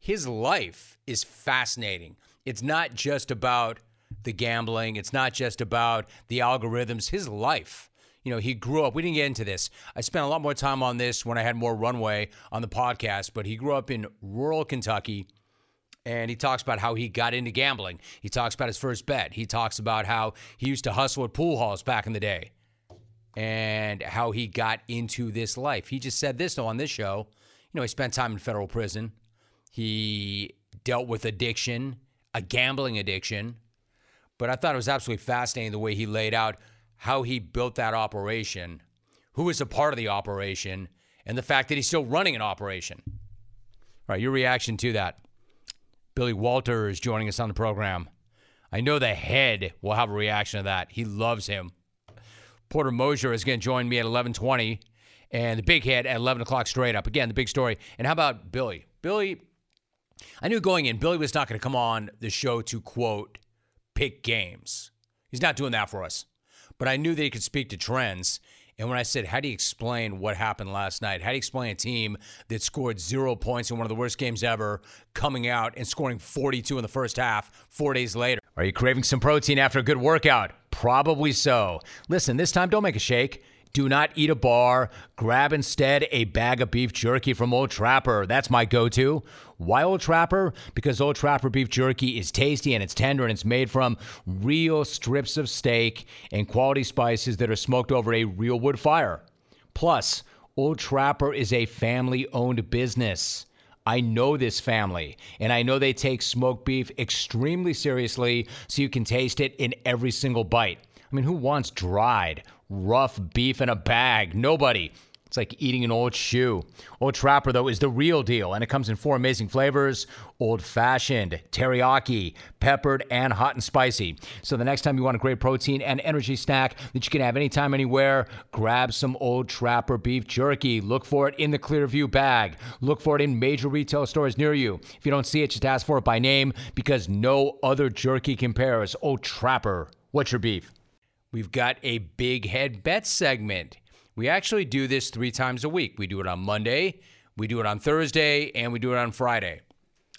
his life is fascinating. It's not just about the gambling, it's not just about the algorithms. His life, you know, he grew up, we didn't get into this. I spent a lot more time on this when I had more runway on the podcast, but he grew up in rural Kentucky. and he talks about how he got into gambling. He talks about his first bet. He talks about how he used to hustle at pool halls back in the day and how he got into this life. He just said this though on this show. You know, he spent time in federal prison. He dealt with addiction, a gambling addiction. But I thought it was absolutely fascinating the way he laid out how he built that operation, who was a part of the operation, and the fact that he's still running an operation. All right, your reaction to that. Billy Walter is joining us on the program. I know the head will have a reaction to that. He loves him. Porter Moser is going to join me at 11:20, and the big head at 11 o'clock straight up. Again, the big story. And how about Billy? Billy, I knew going in, Billy was not going to come on the show to quote pick games. He's not doing that for us. But I knew that he could speak to trends. And when I said, how do you explain what happened last night? How do you explain a team that scored zero points in one of the worst games ever, coming out and scoring 42 in the first half four days later? Are you craving some protein after a good workout? Probably so. Listen, this time don't make a shake. Do not eat a bar. Grab instead a bag of beef jerky from Old Trapper. That's my go to. Why Old Trapper? Because Old Trapper beef jerky is tasty and it's tender and it's made from real strips of steak and quality spices that are smoked over a real wood fire. Plus, Old Trapper is a family owned business. I know this family, and I know they take smoked beef extremely seriously so you can taste it in every single bite. I mean, who wants dried, rough beef in a bag? Nobody. It's like eating an old shoe. Old Trapper, though, is the real deal, and it comes in four amazing flavors old fashioned, teriyaki, peppered, and hot and spicy. So the next time you want a great protein and energy snack that you can have anytime, anywhere, grab some Old Trapper beef jerky. Look for it in the Clearview bag. Look for it in major retail stores near you. If you don't see it, just ask for it by name because no other jerky compares. Old Trapper, what's your beef? We've got a big head bet segment. We actually do this three times a week. We do it on Monday, we do it on Thursday, and we do it on Friday.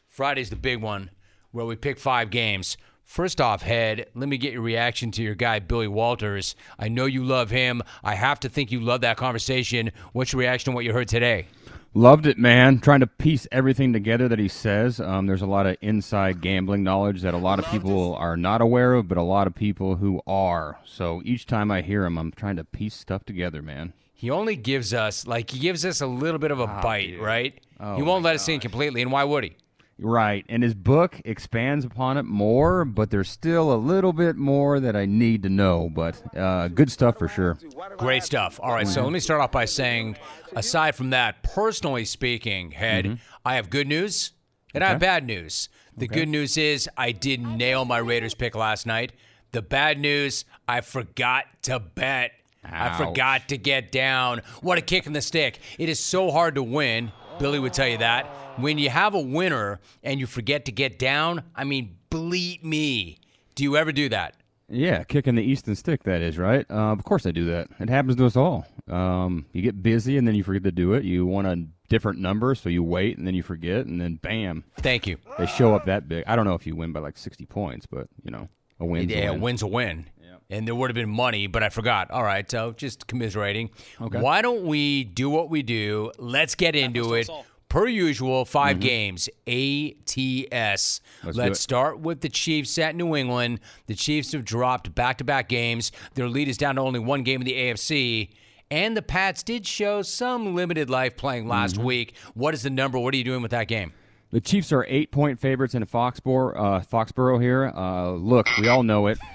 Friday's the big one where we pick five games. First off, Head, let me get your reaction to your guy, Billy Walters. I know you love him. I have to think you love that conversation. What's your reaction to what you heard today? Loved it, man. Trying to piece everything together that he says. Um, there's a lot of inside gambling knowledge that a lot of people are not aware of, but a lot of people who are. So each time I hear him, I'm trying to piece stuff together, man. He only gives us, like, he gives us a little bit of a Oh, bite, dude. right? Oh, he won't let us in completely, and why would he? Right. And his book expands upon it more, but there's still a little bit more that I need to know. But uh, good stuff for sure. Great stuff. All right, so let me start off by saying, aside from that, personally speaking, Head, I have good news and I have Mm-hmm. Bad news. The good news is I did nail my Raiders pick last night. The bad news, I forgot to bet. I forgot to get down. What a kick in the stick. It is so hard to win. Billy would tell you that. When you have a winner and you forget to get down, I mean, bleat me. Do you ever do that? Yeah, kicking the Easton stick, that is, right? Uh, of course I do that. It happens to us all. Um, you get busy and then you forget to do it. You want a different number, so you wait and then you forget, and then bam, Thank you. they show up that big. I don't know if you win by like 60 points, but, you know, a win's yeah, a win. win's a win. And there would have been money, but I forgot. All right, so just commiserating. Okay. Why don't we do what we do? Let's get into it. Per usual, 5 games, ATS. Let's Let's, start with the Chiefs at New England. The Chiefs have dropped back to back games. Their lead is down to only one game in the AFC. And the Pats did show some limited life playing last Mm-hmm. week. What is the number? What are you doing with that game? The Chiefs are eight point favorites in Foxborough, uh, Foxborough here. Uh, look, we all know it.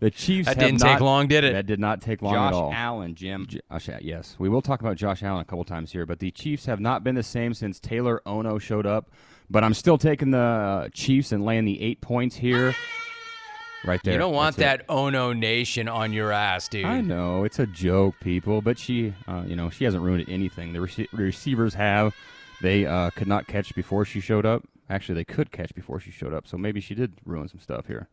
the Chiefs didn't. That didn't take long, did it? That did not take long Josh at all. Josh Allen, Jim. Josh, yes, we will talk about Josh Allen a couple times here, but the Chiefs have not been the same since Taylor Ono showed up. But I'm still taking the uh, Chiefs and laying the eight points here. Right there. You don't want That's it. that Ono Nation on your ass, dude. I know it's a joke, people, but she, uh, you know, she hasn't ruined anything. The rece- receivers have. They uh, could not catch before she showed up. Actually, they could catch before she showed up, so maybe she did ruin some stuff here.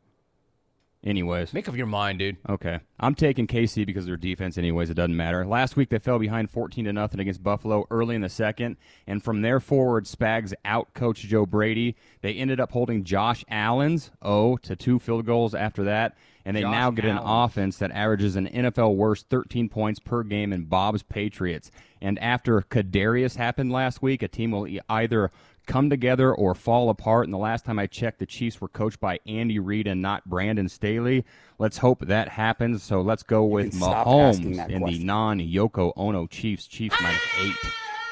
Anyways, Make up your mind, dude. okay, I'm taking KC because of their defense. Anyways, it doesn't matter. Last week they fell behind 14 to nothing against Buffalo early in the second, and from there forward, Spags out coach Joe Brady. They ended up holding Josh Allen's O to two field goals after that, and they Josh now get an offense that averages an NFL worst 13 points per game in Bob's Patriots. And after Kadarius happened last week, a team will either come together or fall apart. And the last time I checked, the Chiefs were coached by Andy Reid and not Brandon Staley. Let's hope that happens. So let's go with can stop Mahomes that in the non Yoko Ono Chiefs. Chiefs minus eight.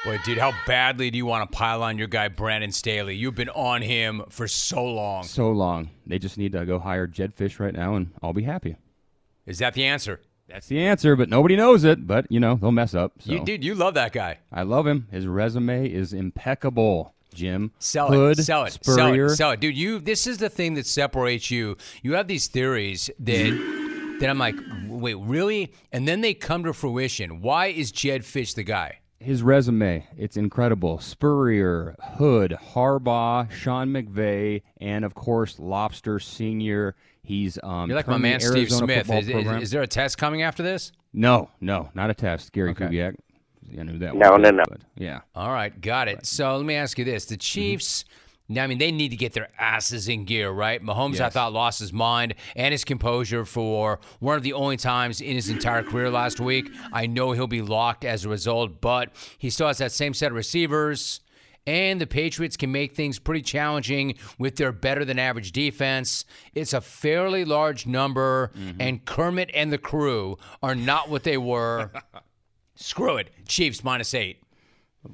Boy, dude, how badly do you want to pile on your guy Brandon Staley? You've been on him for so long. So long. They just need to go hire Jedd Fisch right now, and I'll be happy. Is that the answer? That's the answer, but nobody knows it. But you know they'll mess up. So. You, dude, you love that guy. I love him. His resume is impeccable. Jim Sell Hood, it, sell it, Spurrier. sell it, sell it, dude. You. This is the thing that separates you. You have these theories that that I'm like, wait, really? And then they come to fruition. Why is Jedd Fisch the guy? His resume, it's incredible. Spurrier, Hood, Harbaugh, Sean McVay, and of course Lobster Senior. He's um. You're like my man Steve Smith. Is, is, is there a test coming after this? no, no, not a test. Gary Okay. Kubiak. I knew that. No, one, no, no. but, yeah. All right, got it. So let me ask you this: Mm-hmm. the Chiefs. Now, I mean, they need to get their asses in gear, right? Mahomes, I thought, lost his mind and his composure for one of the only times in his entire career last week. I know he'll be locked as a result, but he still has that same set of receivers. And the Patriots can make things pretty challenging with their better than average defense. It's a fairly large number, and Kermit and the crew are not what they were. Screw it. Chiefs minus eight.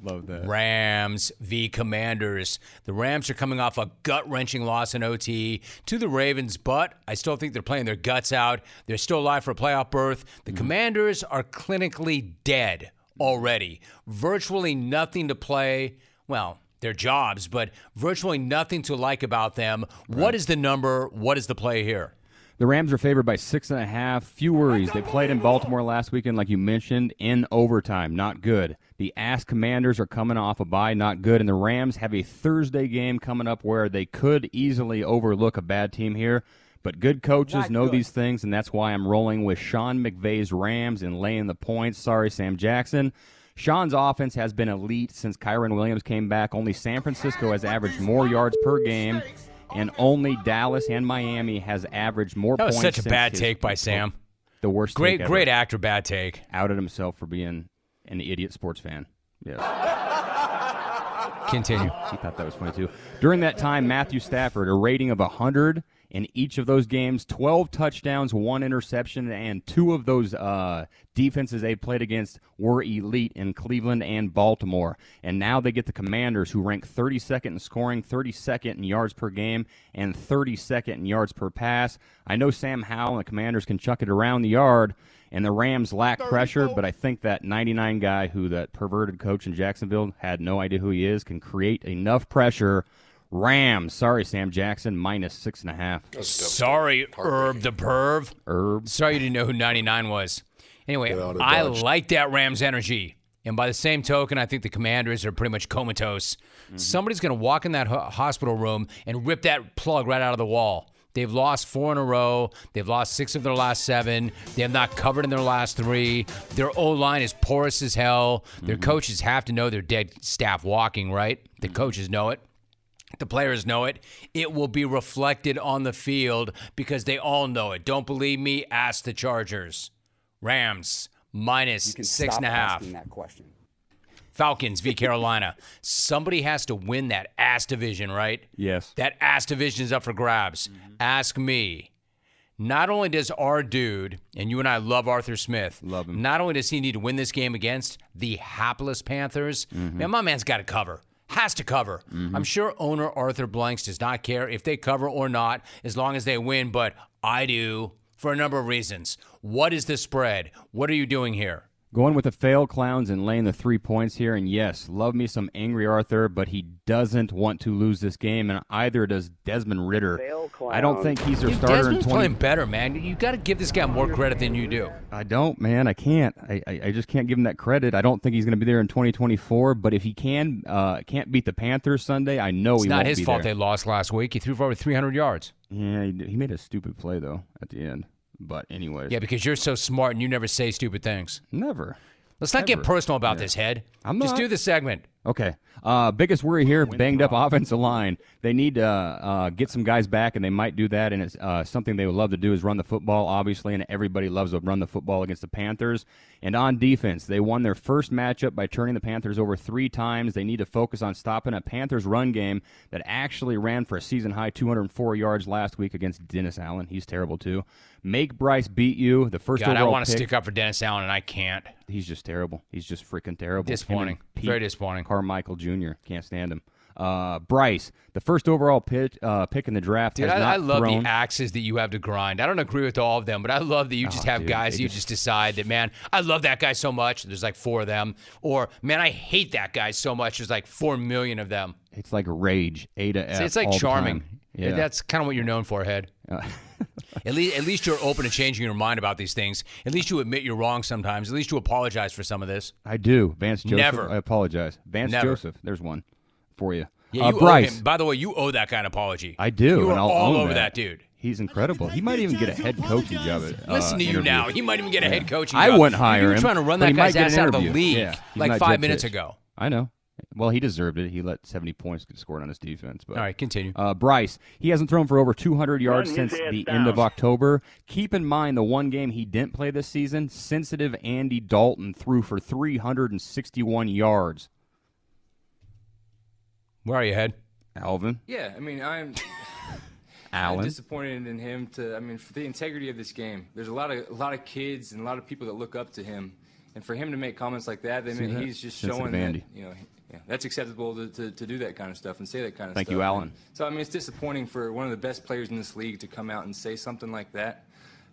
Love that. Rams v. Commanders. The Rams are coming off a gut wrenching loss in OT to the Ravens, but I still think they're playing their guts out. They're still alive for a playoff berth. The mm-hmm. Commanders are clinically dead already. Virtually nothing to play. Well, their jobs, but virtually nothing to like about them. What is the number? What is the play here? The Rams are favored by six and a half. Few worries. They played in Baltimore last weekend, like you mentioned, in overtime. Not good. The Ass Commanders are coming off a bye. Not good. And the Rams have a Thursday game coming up where they could easily overlook a bad team here. But good coaches know these things, and that's why I'm rolling with Sean McVay's Rams and laying the points. Sorry, Sam Jackson. Sean's offense has been elite since Kyren Williams came back. Only San Francisco has averaged more yards per game, and only Dallas and Miami has averaged more points. That was points. such a bad take by Sam. The worst. Great, great actor, bad take. Outed himself for being an idiot sports fan. Yes. Continue. He thought that was funny too. During that time, Matthew Stafford, a rating of 100 in each of those games, 12 touchdowns, one interception, and two of those uh, defenses they played against were elite in Cleveland and Baltimore. And now they get the Commanders, who rank 32nd in scoring, 32nd in yards per game, and 32nd in yards per pass. I know Sam Howell and the Commanders can chuck it around the yard. And the Rams lack pressure, but I think that 99 guy who that perverted coach in Jacksonville had no idea who he is can create enough pressure. Rams, sorry, Sam Jackson, minus six and a half. Sorry, Herb the Perv. Herb. Sorry you didn't know who 99 was. Anyway, Get out of I Dodge. like that Rams energy. And by the same token, I think the commanders are pretty much comatose. Mm-hmm. Somebody's going to walk in that ho- hospital room and rip that plug right out of the wall. They've lost four in a row. They've lost six of their last seven. They have not covered in their last three. Their O line is porous as hell. Their mm-hmm. coaches have to know their dead staff walking, right? The mm-hmm. coaches know it. The players know it. It will be reflected on the field because they all know it. Don't believe me? Ask the Chargers. Rams minus six and a half. asking that question. Falcons v Carolina. Somebody has to win that ass division, right? Yes. That ass division is up for grabs. Mm-hmm. Ask me. Not only does our dude, and you and I love Arthur Smith, Love him. not only does he need to win this game against the hapless Panthers, mm-hmm. man, my man's got to cover. Has to cover. Mm-hmm. I'm sure owner Arthur Blanks does not care if they cover or not, as long as they win, but I do for a number of reasons. What is the spread? What are you doing here? Going with the fail clowns and laying the three points here. And yes, love me some angry Arthur, but he doesn't want to lose this game, and either does Desmond Ridder. I don't think he's their Dude, starter Desmond's in 20. playing better, man. You got to give this guy more credit than you do. I don't, man. I can't. I, I, I just can't give him that credit. I don't think he's going to be there in 2024. But if he can, uh, can't beat the Panthers Sunday, I know It's he not won't his be fault there. they lost last week. He threw for over 300 yards. Yeah, he, he made a stupid play though at the end. But anyways, Yeah, because you're so smart and you never say stupid things. never. Let's not get personal about Yeah. this, head. I'm Just not. do the segment. Okay. Uh, biggest worry here: banged up offensive line. They need to uh, get some guys back, and they might do that. And it's uh, something they would love to do is run the football, obviously. And everybody loves to run the football against the Panthers. And on defense, they won their first matchup by turning the Panthers over three times. They need to focus on stopping a Panthers run game that actually ran for a season high 204 yards last week against Dennis Allen. He's terrible too. Make Bryce beat you. The first God, I want to stick up for Dennis Allen, and I can't. He's just terrible. He's just freaking terrible. Disappointing. Him and Pete Very disappointing. Carmichael Jr. Can't stand him. Uh, Bryce, the first overall pitch, uh, pick in the draft, Dude, I, I love thrown. the axes that you have to grind. I don't agree with all of them, but I love that you just Oh, have dude, guys you just- just decide that, man, I love that guy so much. There's like four of them. Or, man, I hate that guy so much. There's like four million of them. It's like rage, A to F. See, it's like charming. Yeah. That's kind of what you're known for, Head. Uh, At least, at least you're open to changing your mind about these things. At least you admit you're wrong sometimes. At least you apologize for some of this. I do. Vance Joseph. Never. I apologize. Vance Never. Joseph. There's one for you. Yeah, uh, Bryce. By the way, you owe that kind of apology. I do. You and I'll all over that. dude. He's incredible. He might even get a head coaching job. At, uh, Listen to you interview. now. He might even get a head coaching I job. wouldn't hire You were him. trying to run that guy's ass out of the league Yeah, like five minutes ago. I know. Well, he deserved it. He let 70 points get scored on his defense. But All right, continue. Uh, Bryce, he hasn't thrown for over 200 yards Run since the down. end of October. Keep in mind the one game he didn't play this season, sensitive Andy Dalton threw for 361 yards. Where are you, Head? Alvin, Yeah, I mean, I'm, I'm disappointed in him. To I mean, for the integrity of this game, there's a lot of a lot of kids and a lot of people that look up to him, and for him to make comments like that, I mean, he's just Sensitive showing that you know, he- yeah, that's acceptable to, to, to do that kind of stuff and say that kind of Thank stuff. Thank you, Allen. So I mean, it's disappointing for one of the best players in this league to come out and say something like that.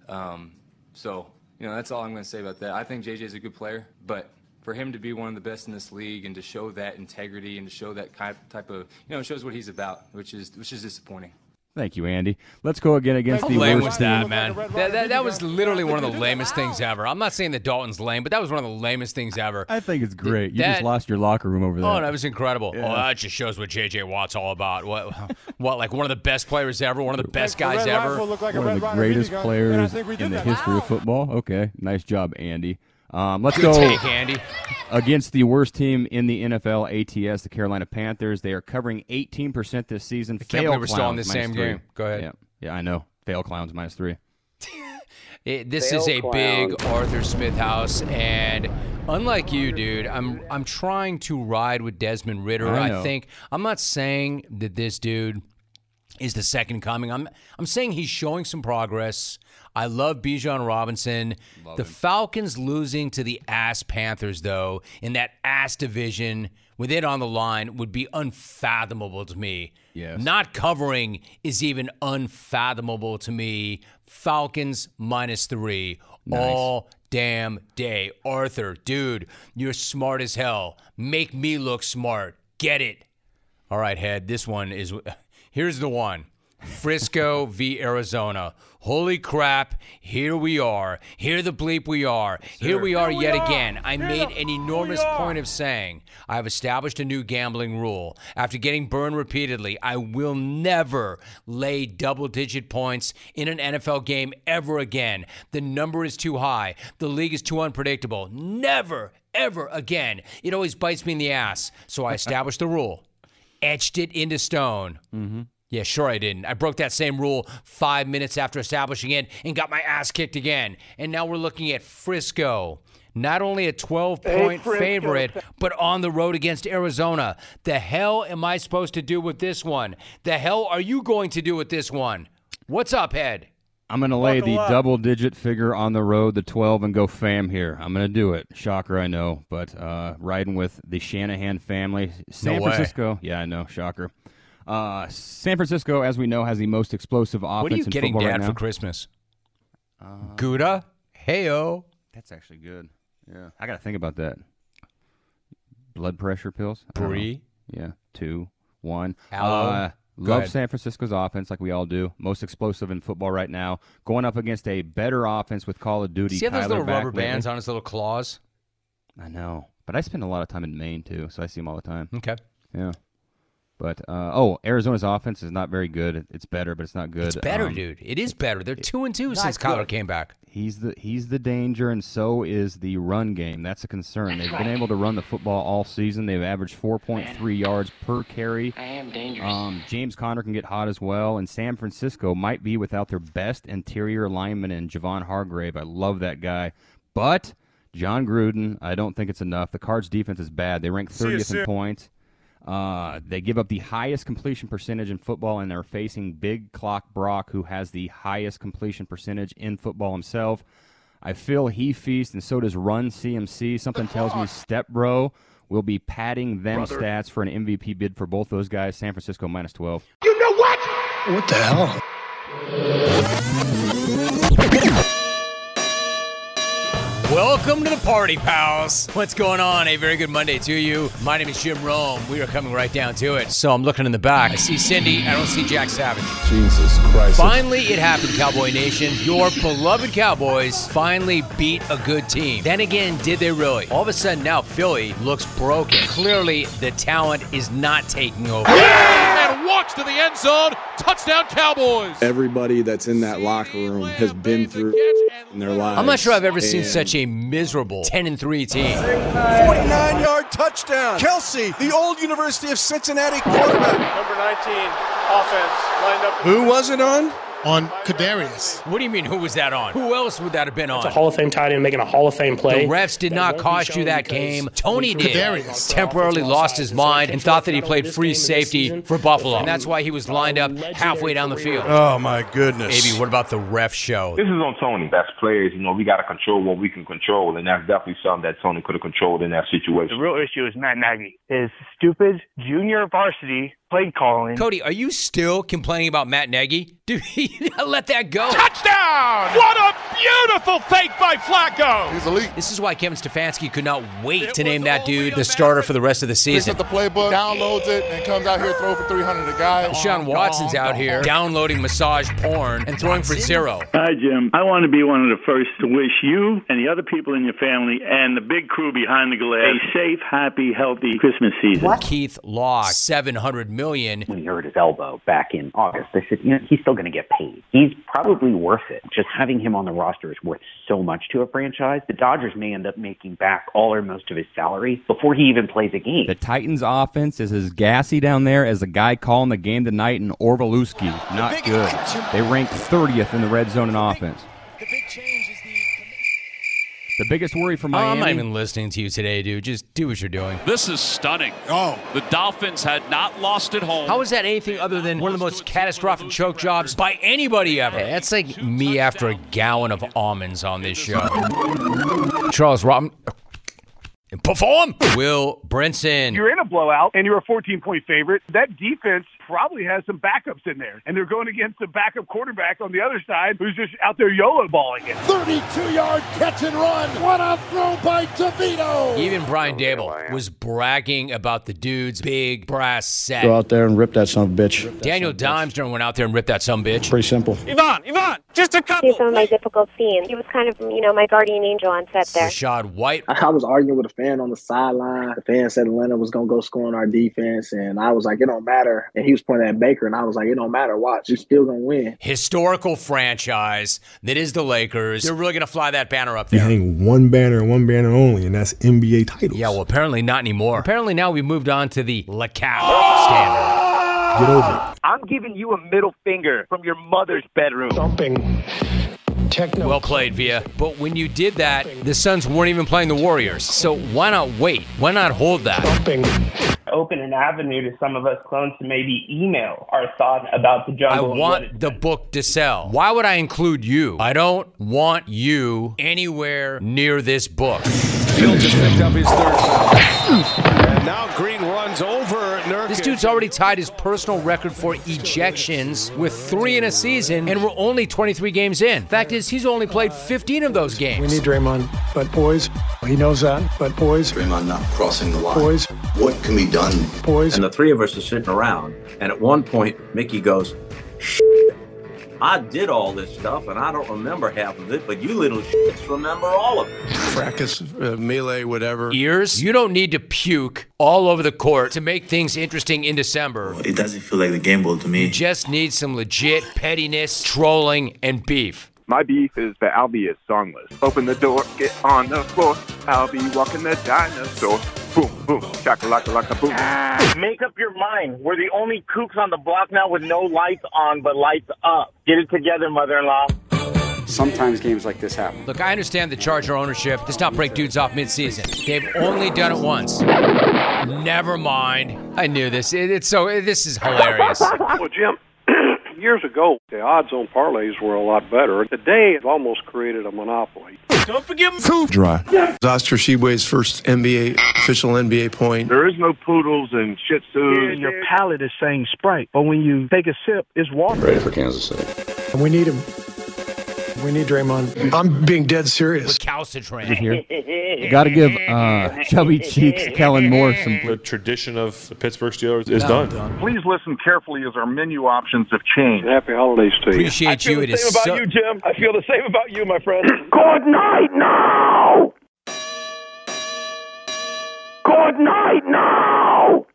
Um, so you know, that's all I'm going to say about that. I think JJ is a good player, but for him to be one of the best in this league and to show that integrity and to show that kind type of you know, it shows what he's about, which is which is disappointing. Thank you, Andy. Let's go again against How the lame worst was that, man? That, that, that was literally one of the lamest things ever. I'm not saying that Dalton's lame, but that was one of the lamest things ever. I think it's great. You That- just lost your locker room over oh, there. Oh, that was incredible. Yeah. Oh, that just shows what J.J. Watt's all about. What, what, like one of the best players ever, one of the best guys ever. like One of the greatest players in the history of football. Okay, nice job, Andy. Um, let's Good go take, Andy. against the worst team in the NFL, ATS, the Carolina Panthers. They are covering 18% this season. can't Fail believe we're still in Clowns, same three. game. Go ahead. Yeah, yeah, I know. Fail clowns minus three. It, this Fail is a big. Arthur Smith house, and unlike you, dude, I'm I'm trying to ride with Desmond Ridder. I I, think I'm not saying that this dude is the second coming. I'm I'm saying he's showing some progress. I love Bijan Robinson. the Falcons losing to the ass Panthers though in that ass division with it on the line would be unfathomable to me. Yes. Not covering is even unfathomable to me. Falcons minus three all damn day. Arthur, dude, you're smart as hell. Make me look smart. Get it. All right, head. This one is. Here's the one. Frisco v Arizona. Holy crap, here we are. Here the bleep we are. Here we are yet again. I made an enormous point of saying I have established a new gambling rule. After getting burned repeatedly, I will never lay double digit points in an NFL game ever again. The number is too high. The league is too unpredictable. Never, ever again. It always bites me in the ass. So I established the rule etched it into stone. Mm-hmm. Yeah, sure I didn't. I broke that same rule five minutes after establishing it and got my ass kicked again. And now we're looking at Frisco. Not only a 12 point Frisco. favorite, but on the road against Arizona. The hell am I supposed to do with this one? The hell are you going to do with this one? What's up, Head? I'm going to lay Buckle the up. double digit figure on the road, the 12, and go fam here. I'm going to do it. Shocker, I know. But uh, riding with the Shanahan family. San No way. Francisco. Yeah, I know. Shocker. Uh, San Francisco, as we know, has the most explosive offense What are you in getting, Dad, right for Christmas? Gouda? Heyo. That's actually good. Yeah. I got to think about that. Blood pressure pills? I don't know. Brie? Yeah. Two, one. Aloe? Uh, love ahead. San Francisco's offense like we all do. Most explosive in football right now. Going up against a better offense with Call of Duty. See how those little back rubber bands lately. on his little claws? I know. But I spend a lot of time in Maine, too, so I see him all the time. Okay. Yeah. But uh, oh, Arizona's offense is not very good. It's better, but it's not good. It's better, Um, dude. It is better. They're two and two since Kyler came back. He's the he's the danger, and so is the run game. That's a concern. They've been able to run the football all season. They've averaged 4.3 yards per carry. I am dangerous. Um, James Conner can get hot as well, and San Francisco might be without their best interior lineman in Javon Hargrave. I love that guy, but John Gruden, I don't think it's enough. The Cards' defense is bad. They rank 30th in points. Uh, they give up the highest completion percentage in football, and they're facing Big Clock Brock, who has the highest completion percentage in football himself. I feel he feasts, and so does Run CMC. Something tells me Step Bro will be padding them Brother. stats for an MVP bid for both those guys. San Francisco minus 12. You know what? What the hell? Welcome to the party, pals. What's going on? A very good Monday to you. My name is Jim Rome. We are coming right down to it. So I'm looking in the back. I see Cindy. I don't see Jack Savage. Jesus Christ. Finally, it happened, Cowboy Nation. Your beloved Cowboys finally beat a good team. Then again, did they really? All of a sudden, now Philly looks broken. Clearly, the talent is not taking over. And walks to the end zone. Touchdown, Cowboys. Everybody that's in that locker room has been through in their lives. I'm not sure I've ever seen such a miserable 10 and 3 team. 49 yard touchdown. Kelce, the old University of Cincinnati quarterback. Number 19, offense, lined up. Who was it on? On Kadarius. What do you mean, who was that on? Who else would that have been on? It's a Hall of Fame tight end making a Hall of Fame play. The refs did That not cost you that game. Tony did. Kadarius. Temporarily lost his mind and thought that he played free safety for Buffalo. And that's why he was lined up halfway down the field. Oh my goodness. Maybe what about the ref show? This is on Tony. Best players, you know, we got to control what we can control, and that's definitely something that Tony could have controlled in that situation. The real issue is Matt Nagy. His stupid junior varsity play calling. Cody, are you still complaining about Matt Nagy? Dude, he let that go. Touchdown! What a beautiful fake by Flacco. He's elite. This is why Kevin Stefanski could not wait to name that dude the starter for the rest of the Picks season. up the playbook, downloads it, and comes out here throw for 300 a guy. Sean Watson's out here downloading massage porn and throwing for zero. Hi, Jim. I want to be one of the first to wish you and the other people in your family and the big crew behind the glass a safe, happy, healthy Christmas season. Keith Law, seven hundred million. when he hurt his elbow back in August, I said, you know, he's still going to get paid. He's probably worth it. Just having him on the roster is worth so much to a franchise. The Dodgers may end up making back all or most of his salary before he even plays a game. The Titans' offense is as gassy down there as the guy calling the game tonight in Orvalewski. Not good. They rank 30th in the red zone in offense. The biggest worry for Oh, Miami. I'm not even listening to you today, dude. Just do what you're doing. This is stunning. Oh. The Dolphins had not lost at home. How is that anything other than one of the most catastrophic choke jobs by anybody ever? That's like me after a gallon of almonds on this show. Charles Robin. Perform! Will Brinson. You're in a blowout and you're a 14 point favorite. That defense probably has some backups in there. And they're going against a backup quarterback on the other side who's just out there YOLO balling it. 32 yard catch and run. What a throw by DeVito. Even Brian Daboll was bragging about the dude's big brass set. Go out there and rip that son of a bitch. Daniel Dimes during went out there and ripped that some bitch. Pretty simple. Yvonne, Yvonne, just a couple. He's some of my difficult scenes. He was kind of, you know, my guardian angel on set there. Rachaad White. I was arguing with a fan on the sideline. The fan said Atlanta was gonna go score on our defense, and I was like, "It don't matter." And he was pointing at Baker, and I was like, "It don't matter. Watch, you're still gonna win." Historical franchise that is the Lakers. They're really going to fly that banner up You there. hang one banner one banner only, and that's NBA titles. Yeah, well, apparently not anymore. Apparently now we moved on to the LeCap standard. Get over it. I'm giving you a middle finger from your mother's bedroom. Something. Techno. Well played, Via. But when you did that, the Suns weren't even playing the Warriors. So why not wait? Why not hold that? Something. Open an avenue to some of us clones to maybe email our thought about the jungle. and what it- want the book to sell. Why would I include you? I don't want you anywhere near this book. Hill just picked up his third foul. And now Green runs over Nurkic. This dude's already tied his personal record for ejections with three in a season, and we're only 23 games in. Fact is, he's only played 15 of those games. We need Draymond, but boys, he knows that. But boys, Draymond not crossing the line. boys, What can be done? boys. And the three of us are sitting around, and at one point, Mickey goes, I did all this stuff and I don't remember half of it, but you little shits remember all of it. Fracas, uh, melee, whatever. Ears? You don't need to puke all over the court to make things interesting in December. It doesn't feel like the game ball to me. You just need some legit pettiness, trolling, and beef. My beef is that Albie is songless. Open the door, get on the floor. Albie walking the dinosaur. Boom, boom, chakalaka laka boom. Make up your mind. We're the only kooks on the block now with no lights on but lights up. Get it together, mother-in-law. Sometimes games like this happen. Look, I understand the Charger ownership does not break dudes off midseason. They've only done it once. Never mind. I knew this. It, it's so. It, this is hilarious. well, Jim, years ago, the odds on parlays were a lot better. Today, it's almost created a monopoly. Don't forget Dry. Oscar Tshiebwe's first NBA, official NBA point. There is no poodles and shih tzus. Your palate is saying Sprite, but when you take a sip, it's water. Ready for Kansas City. We need him. We need Draymond. I'm being dead serious. Recalcitrant. Here. Got to give uh, Chubby Cheeks Kellen Moore some. The tradition of the Pittsburgh Steelers is done. Please listen carefully as our menu options have changed. Happy holidays to you. Appreciate you. It is so. You, Jim. I feel the same about you, my friend. Good night now! Good night now!